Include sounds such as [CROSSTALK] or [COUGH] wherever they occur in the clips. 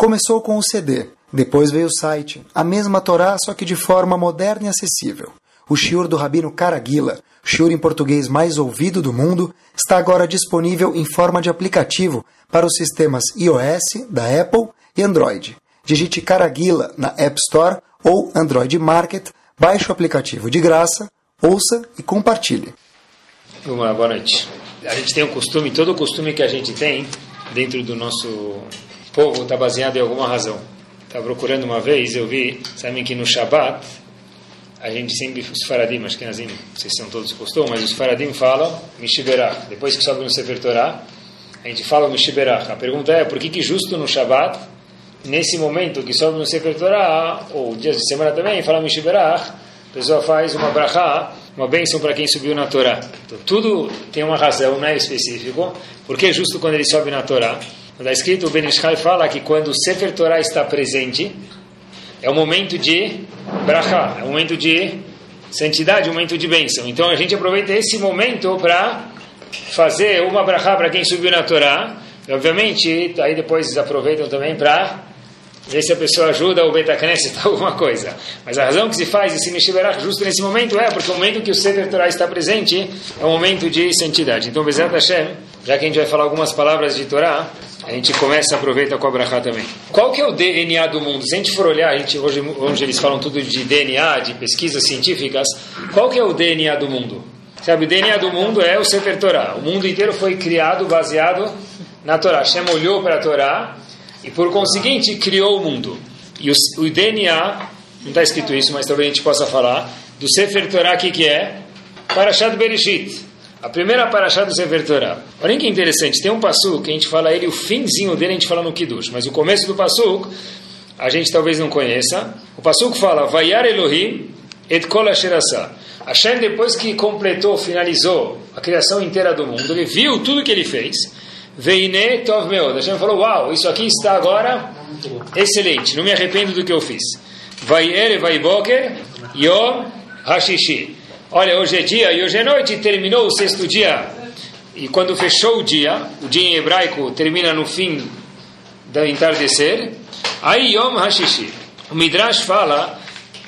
Começou com o CD, depois veio o site, a mesma Torá, só que de forma moderna e acessível. O shiur do Rabino Caraguila, shiur em português mais ouvido do mundo, está agora disponível em forma de aplicativo para os sistemas iOS, da Apple e Android. Digite Caraguila na App Store ou Android Market, baixe o aplicativo de graça, ouça e compartilhe. Lá, boa noite. A gente tem um costume, todo o costume que a gente tem dentro do nosso povo está baseado em alguma razão. Estava procurando uma vez, eu vi, sabem que no Shabat, a gente sempre, os faradim, acho que Nazim, se são todos costumes, mas os faradim falam Mishiberach. Depois que sobe no Sefer Torah, a gente fala Mishiberach. A pergunta é, por que, que justo no Shabat, nesse momento que sobe no Sefer Torah, ou dias de semana também, fala Mishiberach, a pessoa faz uma brachá, uma bênção para quem subiu na Torá. Então, tudo tem uma razão, não é específico. Por que justo quando ele sobe na Torá? Está escrito, o Benishai fala que quando o Sefer Torah está presente, é o momento de brachá, é o momento de santidade, é o momento de bênção. Então a gente aproveita esse momento para fazer uma brachá para quem subiu na Torá. E, obviamente, aí depois aproveitam também para ver se a pessoa ajuda o Betacneset [LAUGHS] alguma coisa. Mas a razão que se faz esse Meshiberach justo nesse momento é porque o momento que o Sefer Torah está presente é um momento de santidade. Então, Bezerra Hashem, já que a gente vai falar algumas palavras de Torá, a gente começa, aproveita com a Brachá também. Qual que é o DNA do mundo? Se a gente for olhar, a gente, hoje, hoje eles falam tudo de DNA, de pesquisas científicas, qual que é o DNA do mundo? Sabe, o DNA do mundo é o Sefer Torah. O mundo inteiro foi criado baseado na Torá. Hashem olhou para a Torá e, por conseguinte, criou o mundo. E o, o DNA, não está escrito isso, mas talvez a gente possa falar, do Sefer Torah, o que, que é? Parashat Bereshit. A primeira paraxá do Sefer Torah. Olha que interessante, tem um passo que a gente fala ele, o finzinho dele a gente fala no Kiddush, mas o começo do passo a gente talvez não conheça. O passo fala, Vayar Elohim et kol asherasa. Hashem, depois que completou, finalizou a criação inteira do mundo, ele viu tudo que ele fez. Veine tov meod. Hashem falou, uau, isso aqui está agora excelente, não me arrependo do que eu fiz. Vai ere, vai boker, yom hashishi. Olha, hoje é dia e hoje é noite, terminou o sexto dia. E quando fechou o dia, o dia em hebraico termina no fim do entardecer, aí Yom Hashishi. O Midrash fala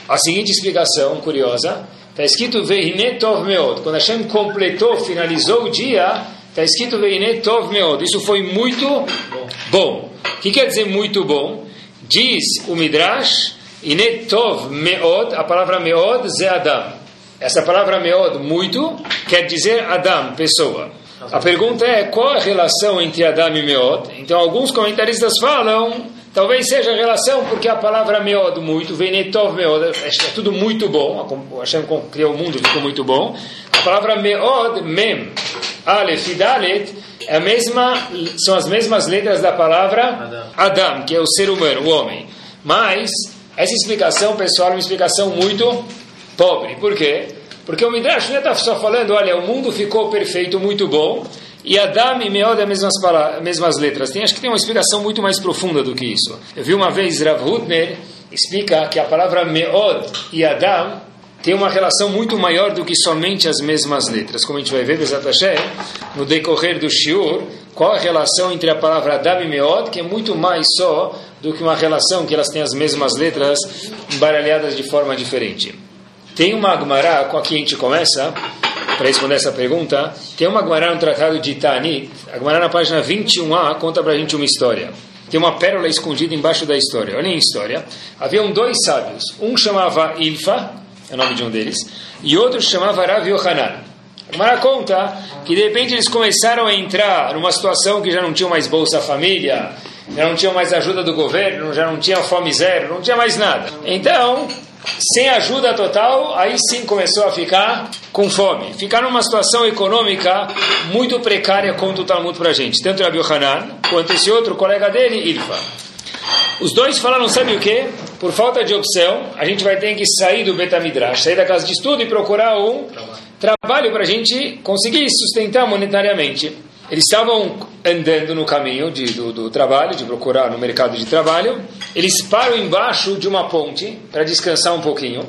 a seguinte explicação curiosa, está escrito Veine Tov Meod. Quando Hashem completou, finalizou o dia, está escrito Veine Tov Meod. Isso foi muito bom. O que quer dizer muito bom? Diz o Midrash, Ine Tov Meod, a palavra Meod, Ze Adam. Essa palavra meod, muito, quer dizer Adam, pessoa. A pergunta é qual a relação entre Adam e meod? Então, alguns comentaristas falam, talvez seja a relação porque a palavra meod, muito, vem netov meod, é tudo muito bom. Hashem criou o mundo, ficou muito bom. A palavra meod, mem, alef e dalet, é a mesma, são as mesmas letras da palavra Adam. Adam, que é o ser humano, o homem. Mas, essa explicação, pessoal, é uma explicação muito pobre. Por quê? Porque o Midrash não está só falando, olha, o mundo ficou perfeito, muito bom, e Adam e Meod é as mesmas, mesmas letras. Tem, acho que tem uma explicação muito mais profunda do que isso. Eu vi uma vez Rav Hutner explica que a palavra Meod e Adam tem uma relação muito maior do que somente as mesmas letras. Como a gente vai ver, Bezat no decorrer do Shiur, qual a relação entre a palavra Adam e Meod, que é muito mais só do que uma relação que elas têm as mesmas letras embaralhadas de forma diferente. Tem uma Agmará, com a que a gente começa, para responder essa pergunta, tem uma Agmará no tratado de Tani, a Agmará na página 21a conta para a gente uma história. Tem uma pérola escondida embaixo da história. Olhem a história. Haviam dois sábios. Um chamava Ilfa, é o nome de um deles, e outro chamava Rav Yohanan. Agmará conta que de repente eles começaram a entrar numa situação que já não tinham mais Bolsa Família, já não tinham mais ajuda do governo, já não tinha fome zero, não tinha mais nada. Então, sem ajuda total, aí sim começou a ficar com fome. Ficar numa situação econômica muito precária, conta o Talmud para a gente. Tanto Rabi Hanan quanto esse outro colega dele, Ilfa. Os dois falaram, sabe o que? Por falta de opção, a gente vai ter que sair do Betamidrash, sair da casa de estudo e procurar um trabalho para a gente conseguir sustentar monetariamente. Eles estavam andando no caminho de, do, do, trabalho, de procurar no mercado de trabalho. Eles param embaixo de uma ponte para descansar um pouquinho.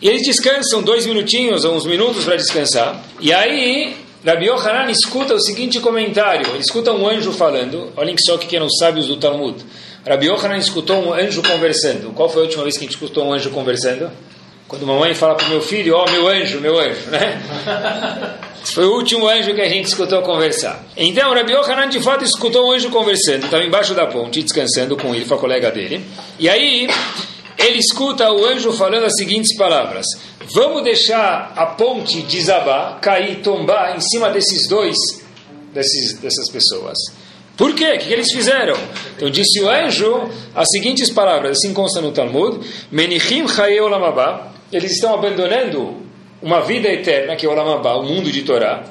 E eles descansam dois minutinhos ou uns minutos para descansar. E aí, Rabi Yohanan escuta o seguinte comentário. Ele escuta um anjo falando. Olhem só que quem não sabe os do Talmud. Rabi Yohanan escutou um anjo conversando. Qual foi a última vez que a gente escutou um anjo conversando? Quando mamãe fala para o meu filho, ó oh, meu anjo, meu anjo, né? Esse [LAUGHS] foi o último anjo que a gente escutou conversar. Então, Rabi Yohanan de fato escutou um anjo conversando, estava embaixo da ponte, descansando com ele, com a colega dele. E aí, ele escuta o anjo falando as seguintes palavras: Vamos deixar a ponte desabar, cair, tombar em cima desses dois, desses, dessas pessoas. Por quê? O que eles fizeram? Então disse o anjo as seguintes palavras, assim consta no Talmud: Menichim Chaye Olamabá. Eles estão abandonando uma vida eterna, que é Olamabá, o mundo de Torá.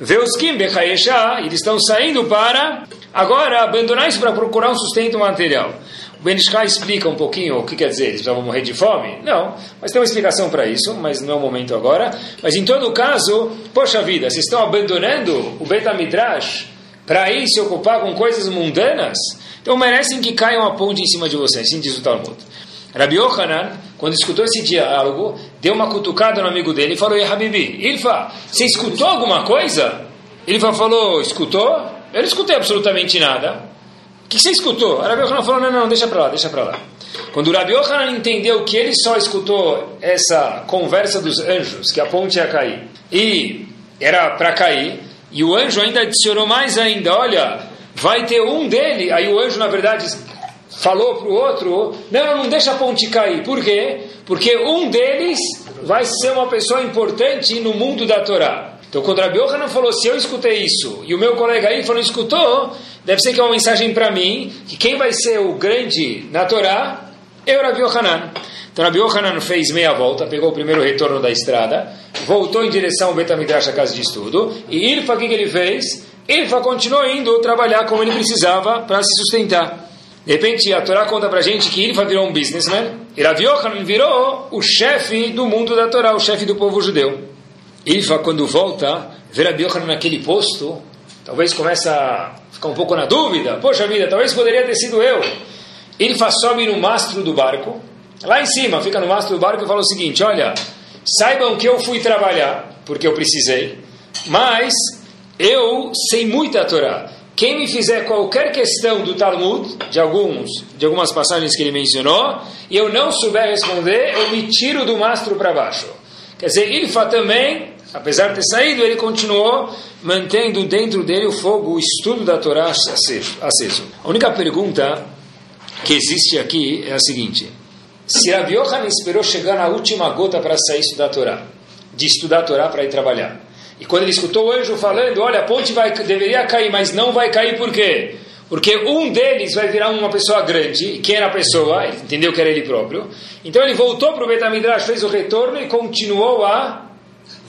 Veuskim Bechayeshá. Eles estão saindo para agora abandonar isso para procurar um sustento material. O Benishai explica um pouquinho o que quer dizer, eles vão morrer de fome? Não, mas tem uma explicação para isso, mas não é o momento agora. Mas em todo caso, poxa vida, vocês estão abandonando o Betamidrash para ir se ocupar com coisas mundanas? Então merecem que caiam a ponte em cima de vocês, assim diz o Talmud. Rabi Yohanan, quando escutou esse diálogo, deu uma cutucada no amigo dele e falou: E Habibi, Ilfa, você escutou alguma coisa? Ilfa falou: Escutou? Eu não escutei absolutamente nada que você escutou? O Rabi falou, não, não, deixa para lá, deixa para lá. Quando o Rabi Yohanan entendeu que ele só escutou essa conversa dos anjos, que a ponte ia cair, e era para cair, e o anjo ainda adicionou mais ainda, olha, vai ter um dele, aí o anjo na verdade falou para o outro, não, não deixa a ponte cair, por quê? Porque um deles vai ser uma pessoa importante no mundo da Torá. Então, quando Rabi Yohanan falou, se eu escutei isso, e o meu colega aí falou, escutou, deve ser que é uma mensagem para mim, que quem vai ser o grande na Torá é o Rabi. Então, Rabi Yohanan fez meia volta, pegou o primeiro retorno da estrada, voltou em direção ao Betamidrash, a casa de estudo, e Ilfa, o que, que ele fez? Ilfa continuou indo trabalhar como ele precisava para se sustentar. De repente, a Torá conta para gente que Ilfa virou um businessman, e Rabi Yohanan virou o chefe do mundo da Torá, o chefe do povo judeu. Ilfa, quando volta, vê Rabi Yohanan naquele posto, talvez começa a ficar um pouco na dúvida. Poxa vida, talvez poderia ter sido eu. Ilfa sobe no mastro do barco, lá em cima, fica no mastro do barco e fala o seguinte: Olha, saibam que eu fui trabalhar, porque eu precisei, mas eu sei muita Torá. Quem me fizer qualquer questão do Talmud, de alguns, de algumas passagens que ele mencionou, e eu não souber responder, eu me tiro do mastro para baixo. Quer dizer, Ilfa também Apesar de ter saído, ele continuou mantendo dentro dele o fogo, o estudo da Torá aceso. A única pergunta que existe aqui é a seguinte: se Rabi Yohanan esperou chegar na última gota para sair estudar a Torá, de estudar a Torá para ir trabalhar, e quando ele escutou o anjo falando, olha, a ponte vai, deveria cair, mas não vai cair por quê? Porque um deles vai virar uma pessoa grande, quem era a pessoa? Ele entendeu que era ele próprio. Então ele voltou para o Betamidrash, fez o retorno e continuou a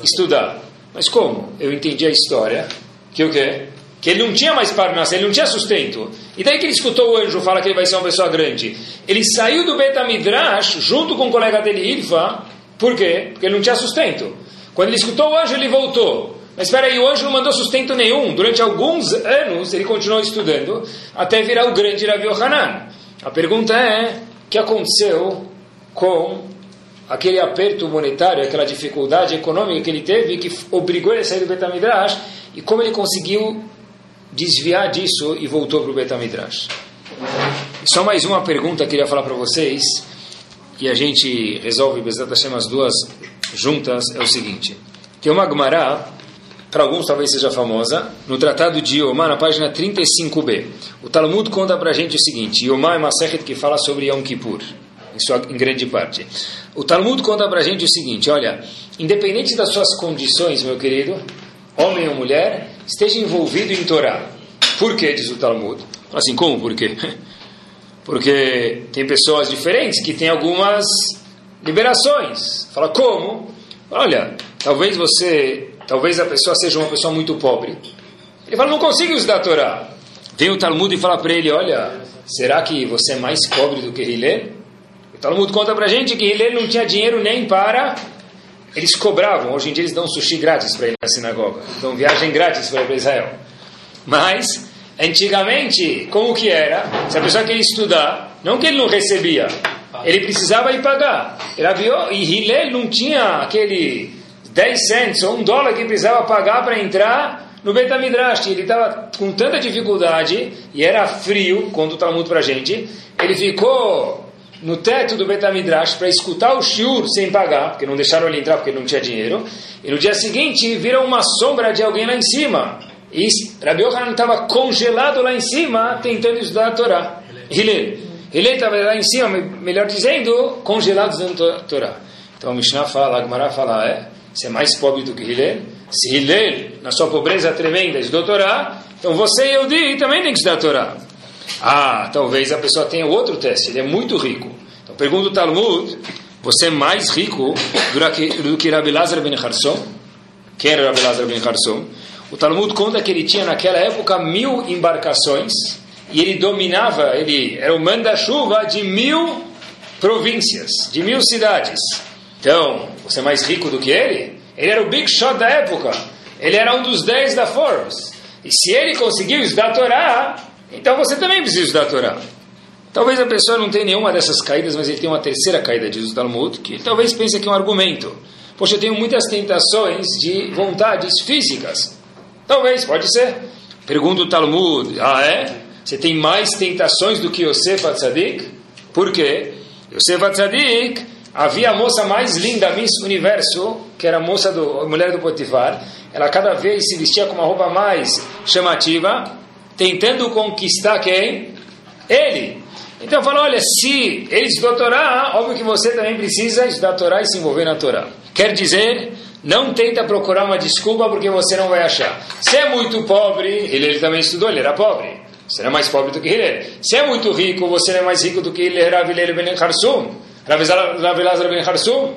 estudar. Mas como? Eu entendi a história. Que o quê? Que ele não tinha mais parnassa, ele não tinha sustento. E daí que ele escutou o anjo falar que ele vai ser uma pessoa grande. Ele saiu do Betamidrash junto com o colega dele, Irfa. Por quê? Porque ele não tinha sustento. Quando ele escutou o anjo, ele voltou. Mas espera aí, o anjo não mandou sustento nenhum. Durante alguns anos, ele continuou estudando até virar o grande Ravi Hanan. A pergunta é, o que aconteceu com aquele aperto monetário, aquela dificuldade econômica que ele teve, que obrigou ele a sair do Betamidrash, e como ele conseguiu desviar disso e voltou para o Betamidrash. Só mais uma pergunta que eu queria falar para vocês, e a gente resolve, Bezat Hashem, as duas juntas, é o seguinte. Tem uma Gemara, para alguns talvez seja famosa, no Tratado de Yomá, na página 35b. O Talmud conta para a gente o seguinte, Yomá é uma sechet que fala sobre Yom Kippur em, sua, em grande parte. O Talmud conta para a gente o seguinte: olha, independente das suas condições, meu querido, homem ou mulher, esteja envolvido em Torá. Por que, diz o Talmud? Assim, como por quê? [LAUGHS] Porque tem pessoas diferentes que têm algumas liberações. Fala, como? Olha, talvez você, talvez a pessoa seja uma pessoa muito pobre. Ele fala, não consigo estudar a Torá. Vem o Talmud e fala para ele, olha, será que você é mais pobre do que Hillel? Talmud conta pra gente que ele não tinha dinheiro nem para. Eles cobravam, hoje em dia eles dão sushi grátis para ir na sinagoga, dão viagem grátis para para Israel. Mas, antigamente, como que era? Se a pessoa queria estudar, não que ele não recebia, ele precisava ir pagar. Viu, e Hillel não tinha aquele 10 cents ou um dólar que precisava pagar para entrar no Beit HaMidrash. Ele estava com tanta dificuldade, e era frio, conta o Talmud para a gente, ele ficou no teto do Beit HaMidrash para escutar o shiur sem pagar, porque não deixaram ele entrar porque não tinha dinheiro, e no dia seguinte viram uma sombra de alguém lá em cima. E Rabi estava congelado lá em cima, tentando estudar a Torá. Hillel. Hillel estava lá em cima, melhor dizendo, congelado estudando a Torá. Então a Mishnah fala, a Gemara fala, é, você é mais pobre do que Hillel? Se Hillel, na sua pobreza tremenda, estudou Torá, então você e eu também tem que estudar Torá. Ah, talvez a pessoa tenha outro teste, ele é muito rico. Então pergunta o Talmud, você é mais rico do que, Rabi Lazar ben Harson? Quem era Rabi Lazar ben Harson? O Talmud conta que ele tinha naquela época mil embarcações e ele dominava, ele era o manda-chuva de mil províncias, de mil cidades. Então, você é mais rico do que ele? Ele era o big shot da época. Ele era um dos dez da Forbes. E se ele conseguiu estudar a Torá, então você também precisa estudar a Torá. Talvez a pessoa não tenha nenhuma dessas caídas, mas ele tem uma terceira caída, diz o Talmud, que talvez pense que é um argumento. Poxa, eu tenho muitas tentações de vontades físicas. Talvez, pode ser. Pergunta o Talmud, ah é? Você tem mais tentações do que Yosef Atzadik? Por quê? Yosef Atzadik, havia a moça mais linda Miss Universo, que era a moça do, a mulher do Potifar. Ela cada vez se vestia com uma roupa mais chamativa, tentando conquistar quem? Ele. Então falou, olha, se ele estudou Torá, óbvio que você também precisa estudar Torá e se envolver na Torá. Quer dizer, não tenta procurar uma desculpa porque você não vai achar. Se é muito pobre, ele, ele também estudou, ele era pobre. Você não é mais pobre do que ele. Se é muito rico, você não é mais rico do que Hillel ben Harsum. Rav Elazar ben Harsum.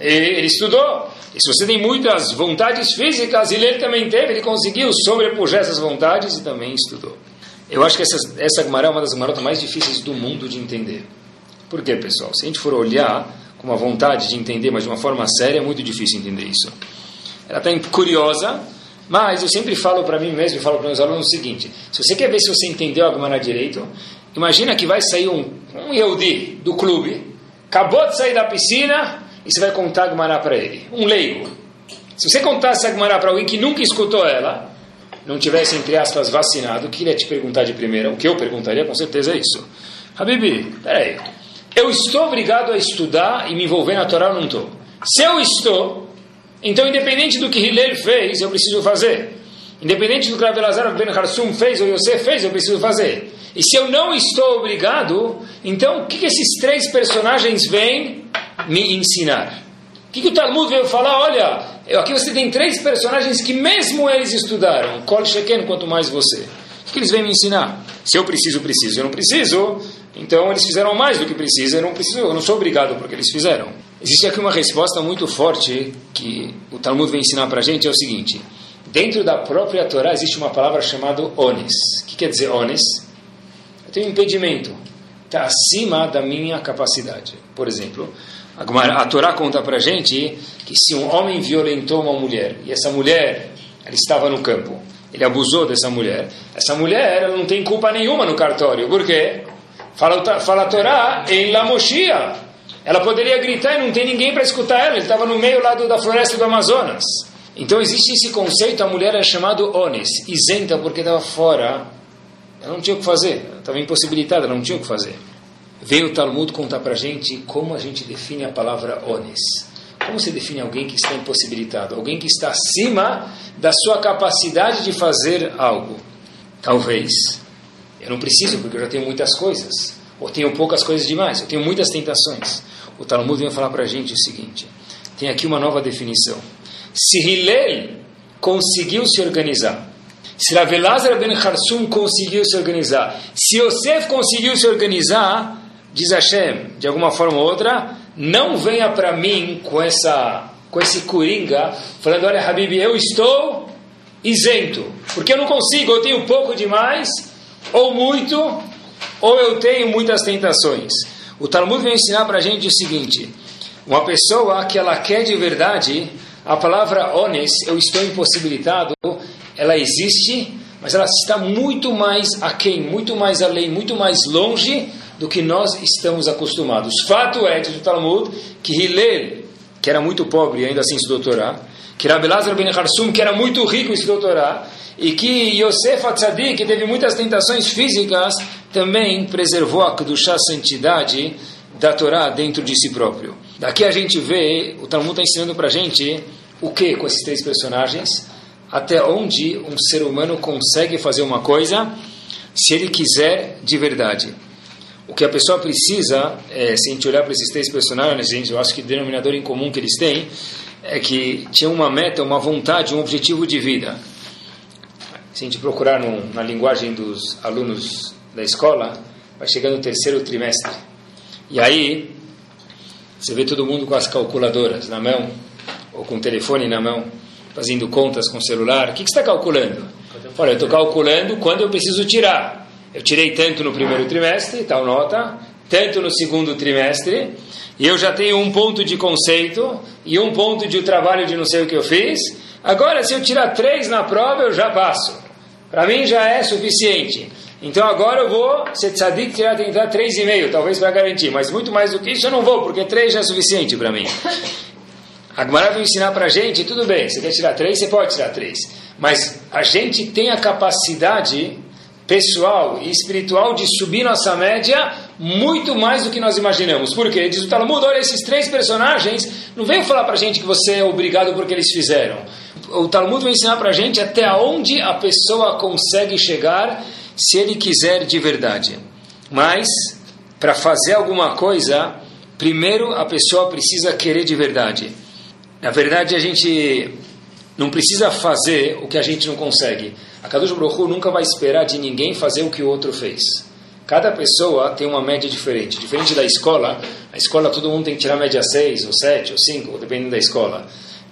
Ele estudou. E se você tem muitas vontades físicas, ele também teve, ele conseguiu sobrepujar essas vontades e também estudou. Eu acho que essa, essa Gemara é uma das Gemarotas mais difíceis do mundo de entender. Por quê, pessoal? Se a gente for olhar com uma vontade de entender, mas de uma forma séria, é muito difícil entender isso. Ela está curiosa, mas eu sempre falo para mim mesmo, e falo para meus alunos o seguinte: se você quer ver se você entendeu a Gemara direito, imagina que vai sair um, um Yehudi do clube, acabou de sair da piscina, e você vai contar a para ele, um leigo. Se você contasse a para alguém que nunca escutou ela, não tivesse, entre aspas, vacinado, o que ele ia te perguntar de primeira? O que eu perguntaria com certeza é isso. Habibi, peraí. Eu estou obrigado a estudar e me envolver na Torá ou não estou? Se eu estou, então independente do que Hillel fez, eu preciso fazer. Independente do que Rav Elazar Ben Harsum fez ou Yosef fez, eu preciso fazer. E se eu não estou obrigado, então o que, que esses três personagens vêm me ensinar? O que, que o Talmud veio falar? Olha, Aqui você tem três personagens que mesmo eles estudaram. Kol Sheken, quanto mais você. O que eles vêm me ensinar? Se eu preciso, preciso. Eu não preciso, então eles fizeram mais do que precisa. Eu não preciso, eu não sou obrigado porque eles fizeram. Existe aqui uma resposta muito forte que o Talmud vem ensinar para a gente, é o seguinte. Dentro da própria Torá existe uma palavra chamada ones. O que quer dizer ones? Eu tenho um impedimento. Está acima da minha capacidade. Por exemplo, a, a Torá conta para gente que se um homem violentou uma mulher e essa mulher ela estava no campo, ele abusou dessa mulher, essa mulher ela não tem culpa nenhuma no cartório, por quê? Fala, fala a Torá em Lamoshia. Ela poderia gritar e não tem ninguém para escutar ela, ele estava no meio lá da floresta do Amazonas. Então existe esse conceito, a mulher é chamada ones, isenta porque estava fora, ela não tinha o que fazer, estava impossibilitada, não tinha o que fazer. Veio o Talmud contar para gente como a gente define a palavra ones. Como se define alguém que está impossibilitado? Alguém que está acima da sua capacidade de fazer algo. Talvez. Eu não preciso porque eu já tenho muitas coisas. Ou tenho poucas coisas demais. Eu tenho muitas tentações. O Talmud vem falar para a gente o seguinte. Tem aqui uma nova definição. Se Hillel conseguiu se organizar, se Ravelazar ben Harsum conseguiu se organizar, se Yosef conseguiu se organizar, diz Hashem, de alguma forma ou outra, não venha para mim com essa com esse coringa, falando, olha, Habib, eu estou isento, porque eu não consigo, eu tenho pouco demais, ou muito, ou eu tenho muitas tentações. O Talmud vem ensinar para a gente o seguinte, uma pessoa que ela quer de verdade, a palavra ones, eu estou impossibilitado, ela existe, mas ela está muito mais aquém, muito mais além, muito mais longe do que nós estamos acostumados. Fato é, diz o Talmud, que Hillel, que era muito pobre ainda assim estudou Torá, que Rabbi Lazar ben Harsum, que era muito rico e estudou Torá, e que Yosef Atzadik, que teve muitas tentações físicas, também preservou a Kedushá, santidade da Torá dentro de si próprio. Daqui a gente vê, o Talmud está ensinando para a gente o que com esses três personagens, até onde um ser humano consegue fazer uma coisa se ele quiser de verdade. O que a pessoa precisa, é, se a gente olhar para esses três personagens, gente, eu acho que o denominador em comum que eles têm é que tinha uma meta, uma vontade, um objetivo de vida. Se a gente procurar no, na linguagem dos alunos da escola, vai chegando o terceiro trimestre. E aí, você vê todo mundo com as calculadoras na mão, ou com o telefone na mão, fazendo contas com o celular. O que, que você está calculando? Olha, eu estou calculando quando eu preciso tirar. Eu tirei tanto no primeiro trimestre, tal nota, tanto no segundo trimestre, e eu já tenho um ponto de conceito e um ponto de trabalho de não sei o que eu fiz. Agora, se eu tirar três na prova, eu já passo. Para mim já é suficiente. Então agora eu vou ser tzadik, tirar, tentar três e meio, talvez para garantir. Mas muito mais do que isso eu não vou, porque três já é suficiente para mim. A Gemara vai ensinar para a gente, tudo bem, você quer tirar três, você pode tirar três. Mas a gente tem a capacidade pessoal e espiritual de subir nossa média muito mais do que nós imaginamos. Por quê? Diz o Talmud, olha, esses três personagens, não venham falar para a gente que você é obrigado porque eles fizeram. O Talmud vai ensinar para a gente até onde a pessoa consegue chegar se ele quiser de verdade. Mas, para fazer alguma coisa, primeiro a pessoa precisa querer de verdade. Na verdade, a gente não precisa fazer o que a gente não consegue. A Kadosh Baruch nunca vai esperar de ninguém fazer o que o outro fez. Cada pessoa tem uma média diferente. Diferente da escola, a escola todo mundo tem que tirar média 6, ou 7, ou 5, dependendo da escola.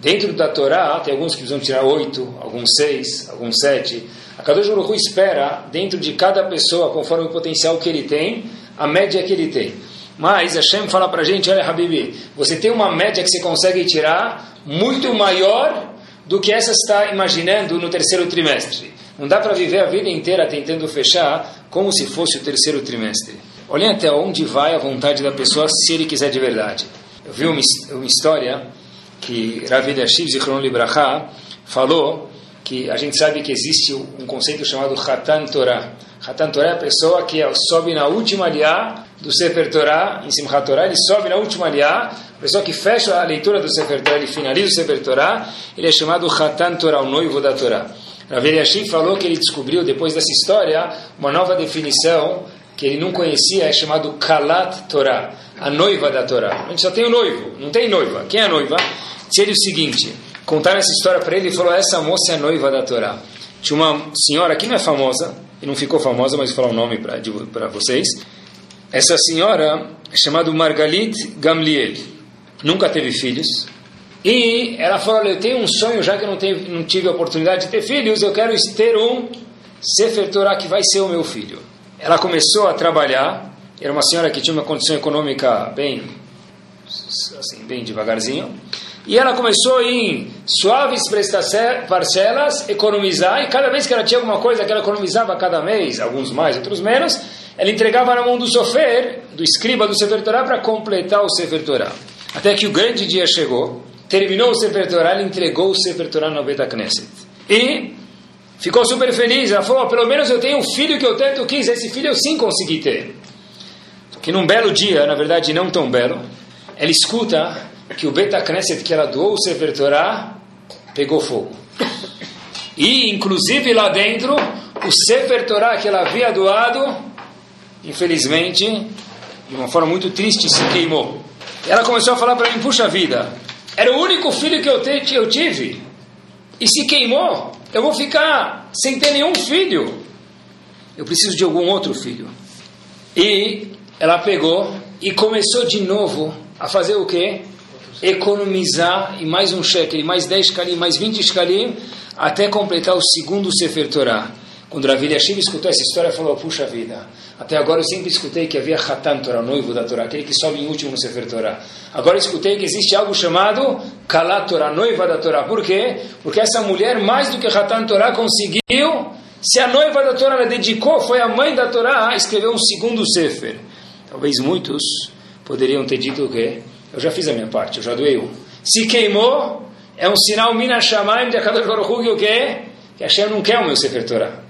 Dentro da Torá, tem alguns que precisam tirar 8, alguns 6, alguns 7. A Kadosh Baruch espera, dentro de cada pessoa, conforme o potencial que ele tem, a média que ele tem. Mas Hashem fala para a gente, olha Habibi, você tem uma média que você consegue tirar muito maior do que essa está imaginando no terceiro trimestre. Não dá para viver a vida inteira tentando fechar como se fosse o terceiro trimestre. Olhem até onde vai a vontade da pessoa se ele quiser de verdade. Eu vi uma, uma história que Ravi Dashiv Zichron Libraha falou que a gente sabe que existe um conceito chamado Hatan Torah. Hatan Torah é a pessoa que sobe na última liá do Sefer Torah, em Simchat Torah, ele sobe na última liá, a pessoa que fecha a leitura do Sefer Torah, ele finaliza o Sefer Torah, ele é chamado Hatan Torah, o noivo da Torah. Rav Eliashim falou que ele descobriu, depois dessa história, uma nova definição que ele não conhecia, é chamado Kalat Torah, a noiva da Torá. A gente só tem o noivo, não tem noiva. Quem é a noiva? Ele o seguinte, contaram essa história para ele e falou, essa moça é a noiva da Torá. Tinha uma senhora que não é famosa, e não ficou famosa, mas vou falar o um nome para vocês. Essa senhora é chamada Margalit Gamliel. Nunca teve filhos. E ela falou, eu tenho um sonho, já que eu não, teve, não tive a oportunidade de ter filhos, eu quero ter um Sefer Torah que vai ser o meu filho. Ela começou a trabalhar, era uma senhora que tinha uma condição econômica bem, assim, bem devagarzinho, e ela começou em suaves parcelas, economizar, e cada vez que ela tinha alguma coisa que ela economizava cada mês, alguns mais, outros menos, ela entregava na mão do sofer, do escriba do Sefer Torah, para completar o Sefer Torah. Até que o grande dia chegou, terminou o Sefer Torah, ele entregou o Sefer Torah no Beta Knesset. E ficou super feliz, ela falou, pelo menos eu tenho um filho que eu tanto quis, esse filho eu sim consegui ter. Que num belo dia, na verdade não tão belo, ela escuta que o Beta Knesset que ela doou o Sefer Torah pegou fogo. E, inclusive, lá dentro, o Sefer Torah que ela havia doado, infelizmente, de uma forma muito triste, se queimou. Ela começou a falar para mim, puxa vida, era o único filho que eu, te, eu tive, e se queimou, eu vou ficar sem ter nenhum filho. Eu preciso de algum outro filho. E ela pegou e começou de novo a fazer o quê? economizar e mais um shekel, mais 10 shkalim, mais 20 shkalim, até completar o segundo Sefer Torah. Quando Rav Eliashiv escutou essa história, falou, puxa vida, até agora eu sempre escutei que havia Hatan Torah, noivo da Torá, aquele que sobe em último no Sefer Torah. Agora escutei que existe algo chamado Kalat Torah, noiva da Torá. Por quê? Porque essa mulher, mais do que Hatan Torah, conseguiu, se a noiva da Torá ela dedicou, foi a mãe da Torá, escreveu um segundo Sefer. Talvez muitos poderiam ter dito o quê? Eu já fiz a minha parte, eu já doei um. se queimou, é um sinal mina shamaim de Akadosh Baruch que o quê? Que Hashem não quer o meu Sefer Torah.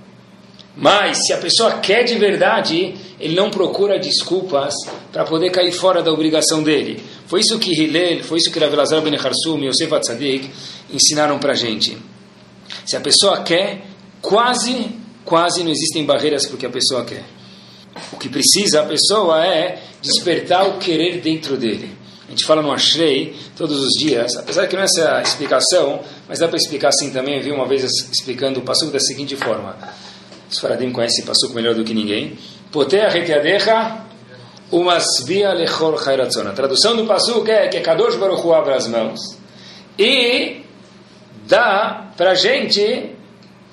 Mas, se a pessoa quer de verdade, ele não procura desculpas para poder cair fora da obrigação dele. Foi isso que Hillel, foi isso que Rav Elazar ben Harsum e Yosef Atzadik ensinaram para a gente. Se a pessoa quer, quase, quase não existem barreiras para o que a pessoa quer. O que precisa a pessoa é despertar o querer dentro dele. A gente fala no Ashrei todos os dias, apesar que não é essa a explicação, mas dá para explicar assim também. Eu vi uma vez explicando o passo da seguinte forma. Os faradim conhecem passuco melhor do que ninguém. A tradução do passuco é que Kadosh Baruch Hu abre as mãos e dá para gente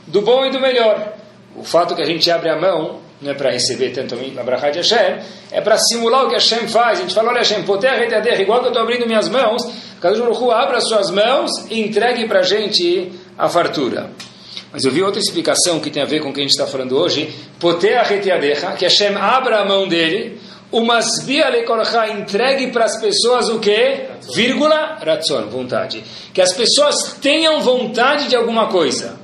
do bom e do melhor. O fato que a gente abre a mão não é para receber tanto a brachá de Hashem, é para simular o que Hashem faz. A gente fala, olha Hashem, poter reteadecha, igual que eu estou abrindo minhas mãos, Kadosh Baruch Hu abra as suas mãos e entregue para a gente a fartura. Mas eu vi outra explicação que tem a ver com o que a gente está falando hoje. Potea reteadecha, que Hashem abra a mão dele, umasbia lekorcha, entregue para as pessoas o que? Vírgula, ratzon, vontade. Que as pessoas tenham vontade de alguma coisa.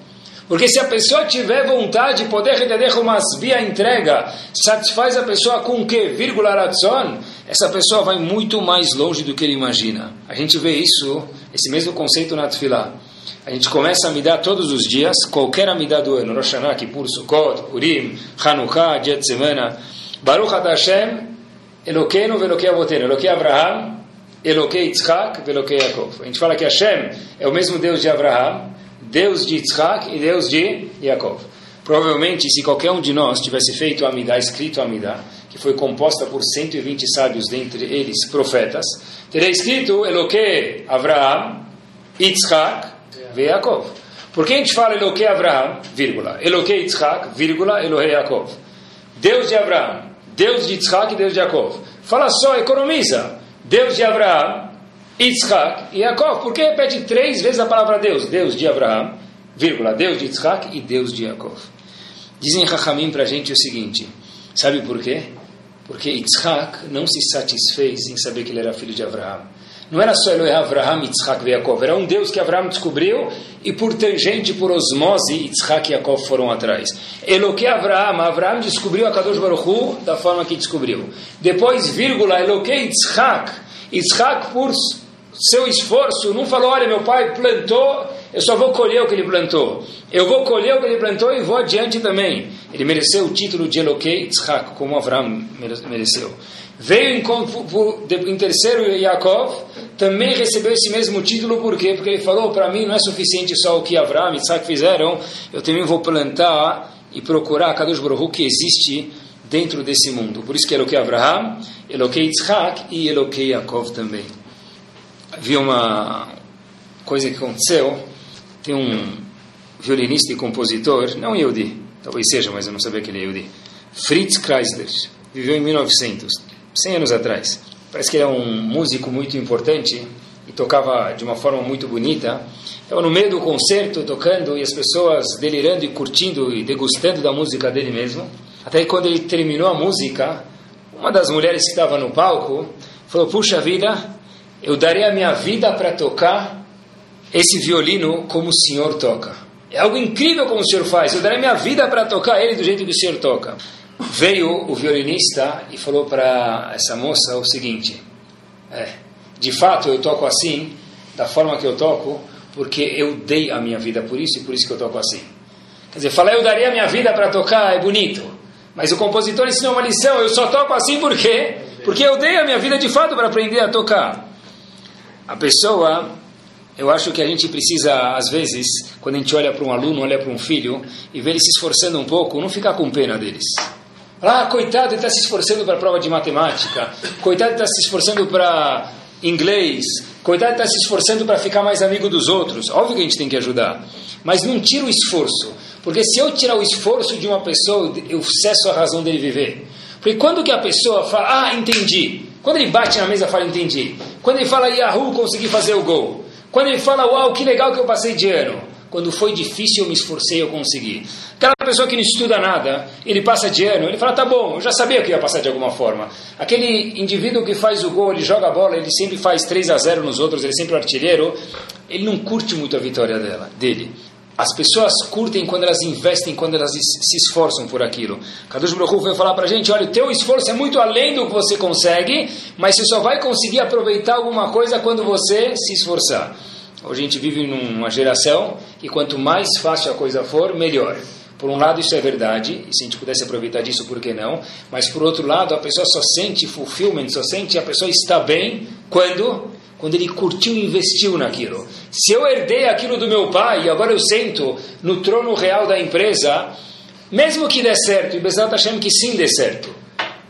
Porque se a pessoa tiver vontade, poder reteadecha, umasbia, entrega, satisfaz a pessoa com o que? Vírgula, ratzon, essa pessoa vai muito mais longe do que ele imagina. A gente vê isso, esse mesmo conceito na Tfilah. A gente começa a midar todos os dias, qualquer amidá do ano, Rosh Hashanah, Kippur, Sukkot, Purim, Hanukkah, dia de semana. Baruch Hashem, Elokeinu velokei Avotenu, Elokei Abraham, Elokei Yitzhak, velokei Yaakov. A gente fala que Hashem é o mesmo Deus de Abraham, Deus de Yitzhak e Deus de Yaakov. Provavelmente, se qualquer um de nós tivesse feito a Amidah, escrito a Amidah, que foi composta por 120 sábios, dentre eles profetas, teria escrito Elokei Abraham, Yitzhak, Yaakov. Por que a gente fala Eloquei Abraham, vírgula, Eloquei Yitzhak, vírgula, Elohei Yaakov? Deus de Abraham, Deus de Yitzhak e Deus de Yaakov. Fala só, economiza. Deus de Abraham, Yitzhak e Yaakov. Por que repete três vezes a palavra Deus? Deus de Abraham, vírgula, Deus de Yitzhak e Deus de Yaakov. Dizem Rahamim para a gente o seguinte, sabe por quê? Porque Yitzhak não se satisfez em saber que ele era filho de Abraham. Não era só Elohim Avraham, Yitzhak e Yaakov. Era um Deus que Avraham descobriu e por tangente, por osmose, Yitzhak e Yaakov foram atrás. Eloque Avraham, Avraham descobriu a Kadosh Baruch Hu da forma que descobriu. Depois, vírgula, Eloque Yitzhak. Yitzhak, por seu esforço, não falou, olha, meu pai plantou, eu só vou colher o que ele plantou. Eu vou colher o que ele plantou e vou adiante também. Ele mereceu o título de Eloque Yitzhak, como Avraham mereceu. Veio em, em terceiro Yaakov, também recebeu esse mesmo título, por quê? Porque ele falou, para mim não é suficiente só o que Abraão e Isaac fizeram, eu também vou plantar e procurar Kadosh Baruch que existe dentro desse mundo. Por isso que Eloquei Abraham, Eloquei Isaac e Eloquei Yaakov também. Havia uma coisa que aconteceu, tem um violinista e compositor, não Yehudi, talvez seja, mas eu não sabia que ele é Yehudi, Fritz Kreisler, viveu em 1900 100 anos atrás. Parece que ele é um músico muito importante e tocava de uma forma muito bonita. Estava no meio do concerto tocando e as pessoas delirando e curtindo e degustando da música dele mesmo. Até que quando ele terminou a música, uma das mulheres que estava no palco falou: Puxa vida, eu daria a minha vida para tocar esse violino como o senhor toca. É algo incrível como o senhor faz. Eu daria minha vida para tocar ele do jeito que o senhor toca veio o violinista e falou para essa moça o seguinte: é, de fato eu toco assim, da forma que eu toco, porque eu dei a minha vida por isso e por isso que eu toco assim. Quer dizer, falar eu daria a minha vida para tocar é bonito, mas o compositor ensinou uma lição: eu só toco assim por quê? Porque eu dei a minha vida de fato para aprender a tocar. A pessoa eu acho que a gente precisa, às vezes, quando a gente olha para um aluno, olha para um filho, e vê ele se esforçando um pouco, não ficar com pena deles. Ah, coitado, ele está se esforçando para a prova de matemática. Coitado, está se esforçando para inglês. Coitado, está se esforçando para ficar mais amigo dos outros. Óbvio que a gente tem que ajudar. Mas não tira o esforço. Porque se eu tirar o esforço de uma pessoa, eu cesso a razão dele viver. Porque quando que a pessoa fala, ah, entendi. Quando ele bate na mesa, fala, entendi. Quando ele fala, Yahoo, consegui fazer o gol. Quando ele fala, uau, que legal que eu passei de ano. quando foi difícil eu me esforcei, eu consegui. Aquela pessoa que não estuda nada, ele passa de ano, ele fala, tá bom, eu já sabia que ia passar de alguma forma. Aquele indivíduo que faz o gol, ele joga a bola, ele sempre faz 3 a 0 nos outros, ele é sempre o artilheiro, ele não curte muito a vitória dela, dele. As pessoas curtem quando elas investem, quando elas se esforçam por aquilo. Kadosh Baruch veio falar para a gente, olha, o teu esforço é muito além do que você consegue, mas você só vai conseguir aproveitar alguma coisa quando você se esforçar. Hoje a gente vive numa geração que quanto mais fácil a coisa for, melhor. Por um lado, isso é verdade, e se a gente pudesse aproveitar disso, por que não? Mas por outro lado, a pessoa só sente fulfillment, só sente a pessoa está bem quando quando ele curtiu e investiu naquilo. Se eu herdei aquilo do meu pai e agora eu sento no trono real da empresa, mesmo que dê certo, e Bezat Hashem que sim dê certo,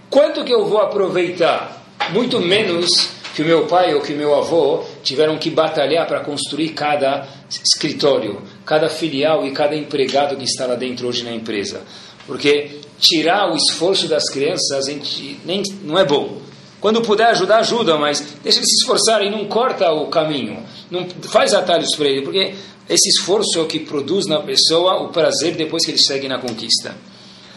quanto que eu vou aproveitar? Muito menos que o meu pai ou que o meu avô tiveram que batalhar para construir cada escritório, cada filial e cada empregado que está lá dentro hoje na empresa. Porque tirar o esforço das crianças nem, não é bom. Quando puder ajudar, ajuda, mas deixa eles se esforçarem, não corta o caminho, não faz atalhos para ele, porque esse esforço é o que produz na pessoa o prazer depois que ele segue na conquista.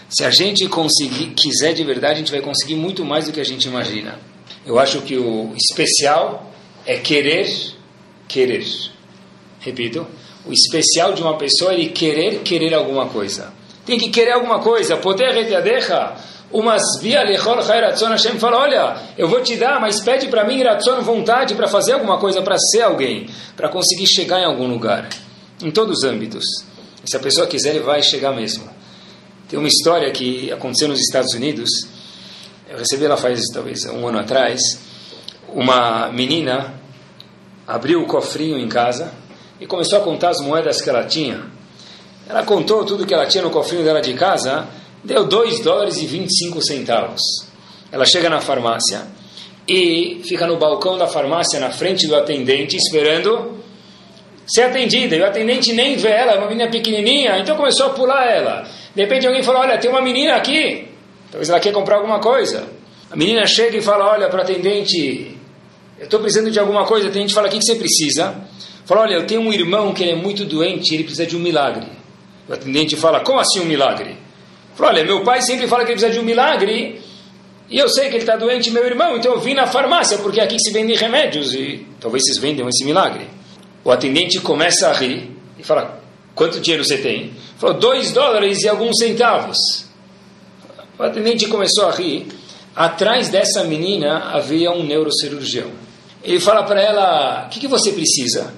Se a gente conseguir, quiser de verdade, a gente vai conseguir muito mais do que a gente imagina. Eu acho que o especial é querer, querer. Repito, o especial de uma pessoa é ele querer, querer alguma coisa. Tem que querer alguma coisa. Poder reteadeja Umas via lechol ratzon Hashem fala, olha, eu vou te dar, mas pede para mim ratzon vontade para fazer alguma coisa, para ser alguém, para conseguir chegar em algum lugar, em todos os âmbitos. Se a pessoa quiser, ele vai chegar mesmo. Tem uma história que aconteceu nos Estados Unidos, eu recebi ela faz talvez um ano atrás, uma menina abriu o cofrinho em casa e começou a contar as moedas que ela tinha. Ela contou tudo que ela tinha no cofrinho dela de casa, deu 2 dólares e 25 centavos. Ela chega na farmácia e fica no balcão da farmácia, na frente do atendente, esperando ser atendida. E o atendente nem vê ela, é uma menina pequenininha, então começou a pular ela. De repente alguém falou, olha, tem uma menina aqui, talvez ela quer comprar alguma coisa. A menina chega e fala, olha, para o atendente, eu estou precisando de alguma coisa. O atendente fala, o que, que você precisa? Fala, olha, eu tenho um irmão que ele é muito doente, ele precisa de um milagre. O atendente fala, como assim um milagre? Falou, olha, meu pai sempre fala que ele precisa de um milagre, e eu sei que ele está doente, meu irmão, então eu vim na farmácia, porque aqui se vendem remédios, e talvez vocês vendam esse milagre. O atendente começa a rir, e fala, quanto dinheiro você tem? Falou, dois dólares e alguns centavos. O atendente começou a rir. Atrás dessa menina havia um neurocirurgião. Ele fala para ela, o que, que você precisa?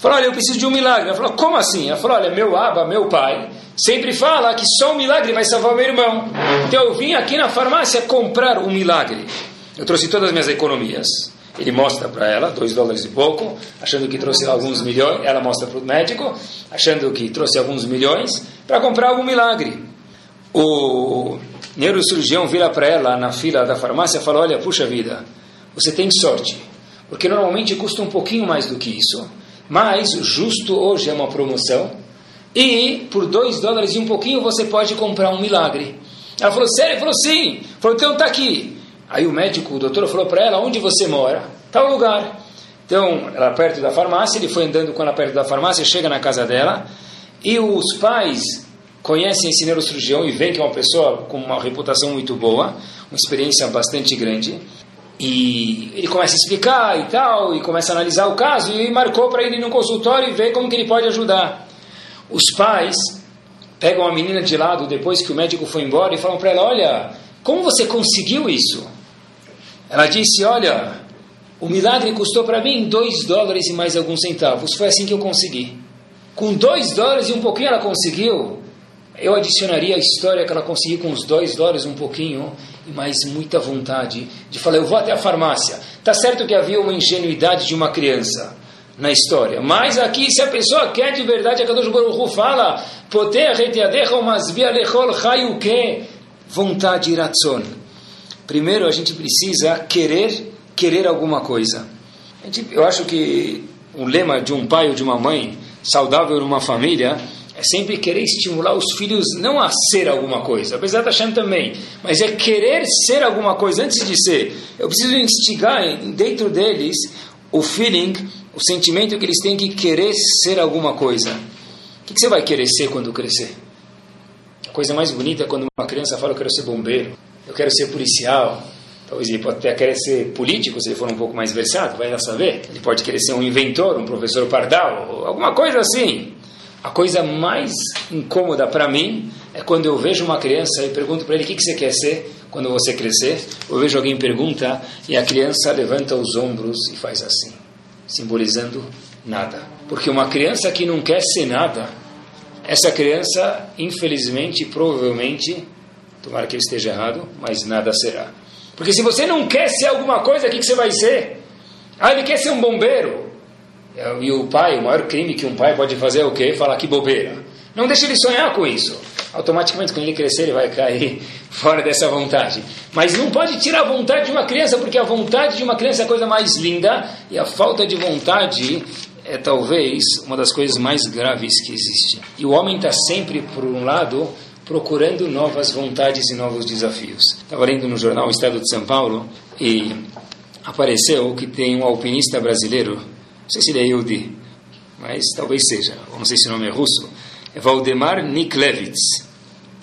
Falou, olha, eu preciso de um milagre. Ela falou, como assim? Ela falou, olha, meu aba, meu pai, sempre fala que só um milagre vai salvar meu irmão. Então eu vim aqui na farmácia comprar um milagre. Eu trouxe todas as minhas economias. Ele mostra para ela, dois dólares e pouco, achando que trouxe alguns milhões. Ela mostra para o médico, achando que trouxe alguns milhões, para comprar algum milagre. O neurocirurgião vira para ela na fila da farmácia e fala: Olha, puxa vida, você tem sorte, porque normalmente custa um pouquinho mais do que isso, mas justo hoje é uma promoção e por dois dólares e um pouquinho você pode comprar um milagre. Ela falou, sério? Ele falou, sim. Falou, então tá aqui. Aí o médico, o doutor, falou para ela, onde você mora? Tal lugar. Então, ela perto da farmácia, ele foi andando com ela perto da farmácia, chega na casa dela, e os pais conhecem esse neurocirurgião e veem que é uma pessoa com uma reputação muito boa, uma experiência bastante grande, e ele começa a explicar e tal, e começa a analisar o caso, e marcou para ele ir no consultório e ver como que ele pode ajudar. Os pais pegam a menina de lado depois que o médico foi embora e falam para ela: Olha, como você conseguiu isso? Ela disse: Olha, o milagre custou para mim dois dólares e mais alguns centavos. Foi assim que eu consegui. Com dois dólares e um pouquinho ela conseguiu. Eu adicionaria a história que ela conseguiu com os dois dólares um pouquinho mais muita vontade de falar: Eu vou até a farmácia. Tá certo que havia uma ingenuidade de uma criança na história. Mas aqui, se a pessoa quer de verdade, a Kadosh Baruch fala, lechol hayuke, vontade iratzon. Primeiro, a gente precisa querer, querer alguma coisa. Eu acho que o lema de um pai ou de uma mãe saudável numa família é sempre querer estimular os filhos não a ser alguma coisa, apesar de achando também, mas é querer ser alguma coisa antes de ser. Eu preciso instigar dentro deles o feeling o sentimento que eles têm que querer ser alguma coisa. que, que você vai querer ser quando crescer? A coisa mais bonita é quando uma criança fala: Eu quero ser bombeiro, eu quero ser policial. Talvez ele pode até querer ser político, se ele for um pouco mais versado, vai lá saber. Ele pode querer ser um inventor, um professor pardal, alguma coisa assim. A coisa mais incômoda para mim é quando eu vejo uma criança e pergunto para ele o que, que você quer ser quando você crescer. Eu vejo alguém pergunta e a criança levanta os ombros e faz assim, simbolizando nada. Porque uma criança que não quer ser nada, essa criança, infelizmente, provavelmente, tomara que eu esteja errado, mas nada será. Porque se você não quer ser alguma coisa, o que, que você vai ser? Ah, ele quer ser um bombeiro. E o pai, o maior crime que um pai pode fazer é o quê? Falar que bobeira. Não deixe ele sonhar com isso. Automaticamente, quando ele crescer, ele vai cair [LAUGHS] fora dessa vontade. Mas não pode tirar a vontade de uma criança, porque a vontade de uma criança é a coisa mais linda e a falta de vontade é talvez uma das coisas mais graves que existe. E o homem está sempre, por um lado, procurando novas vontades e novos desafios. Estava lendo no jornal o Estado de São Paulo e apareceu que tem um alpinista brasileiro, não sei se ele é Yudi, mas talvez seja, não sei se o nome é russo, é Valdemar Niklevitz,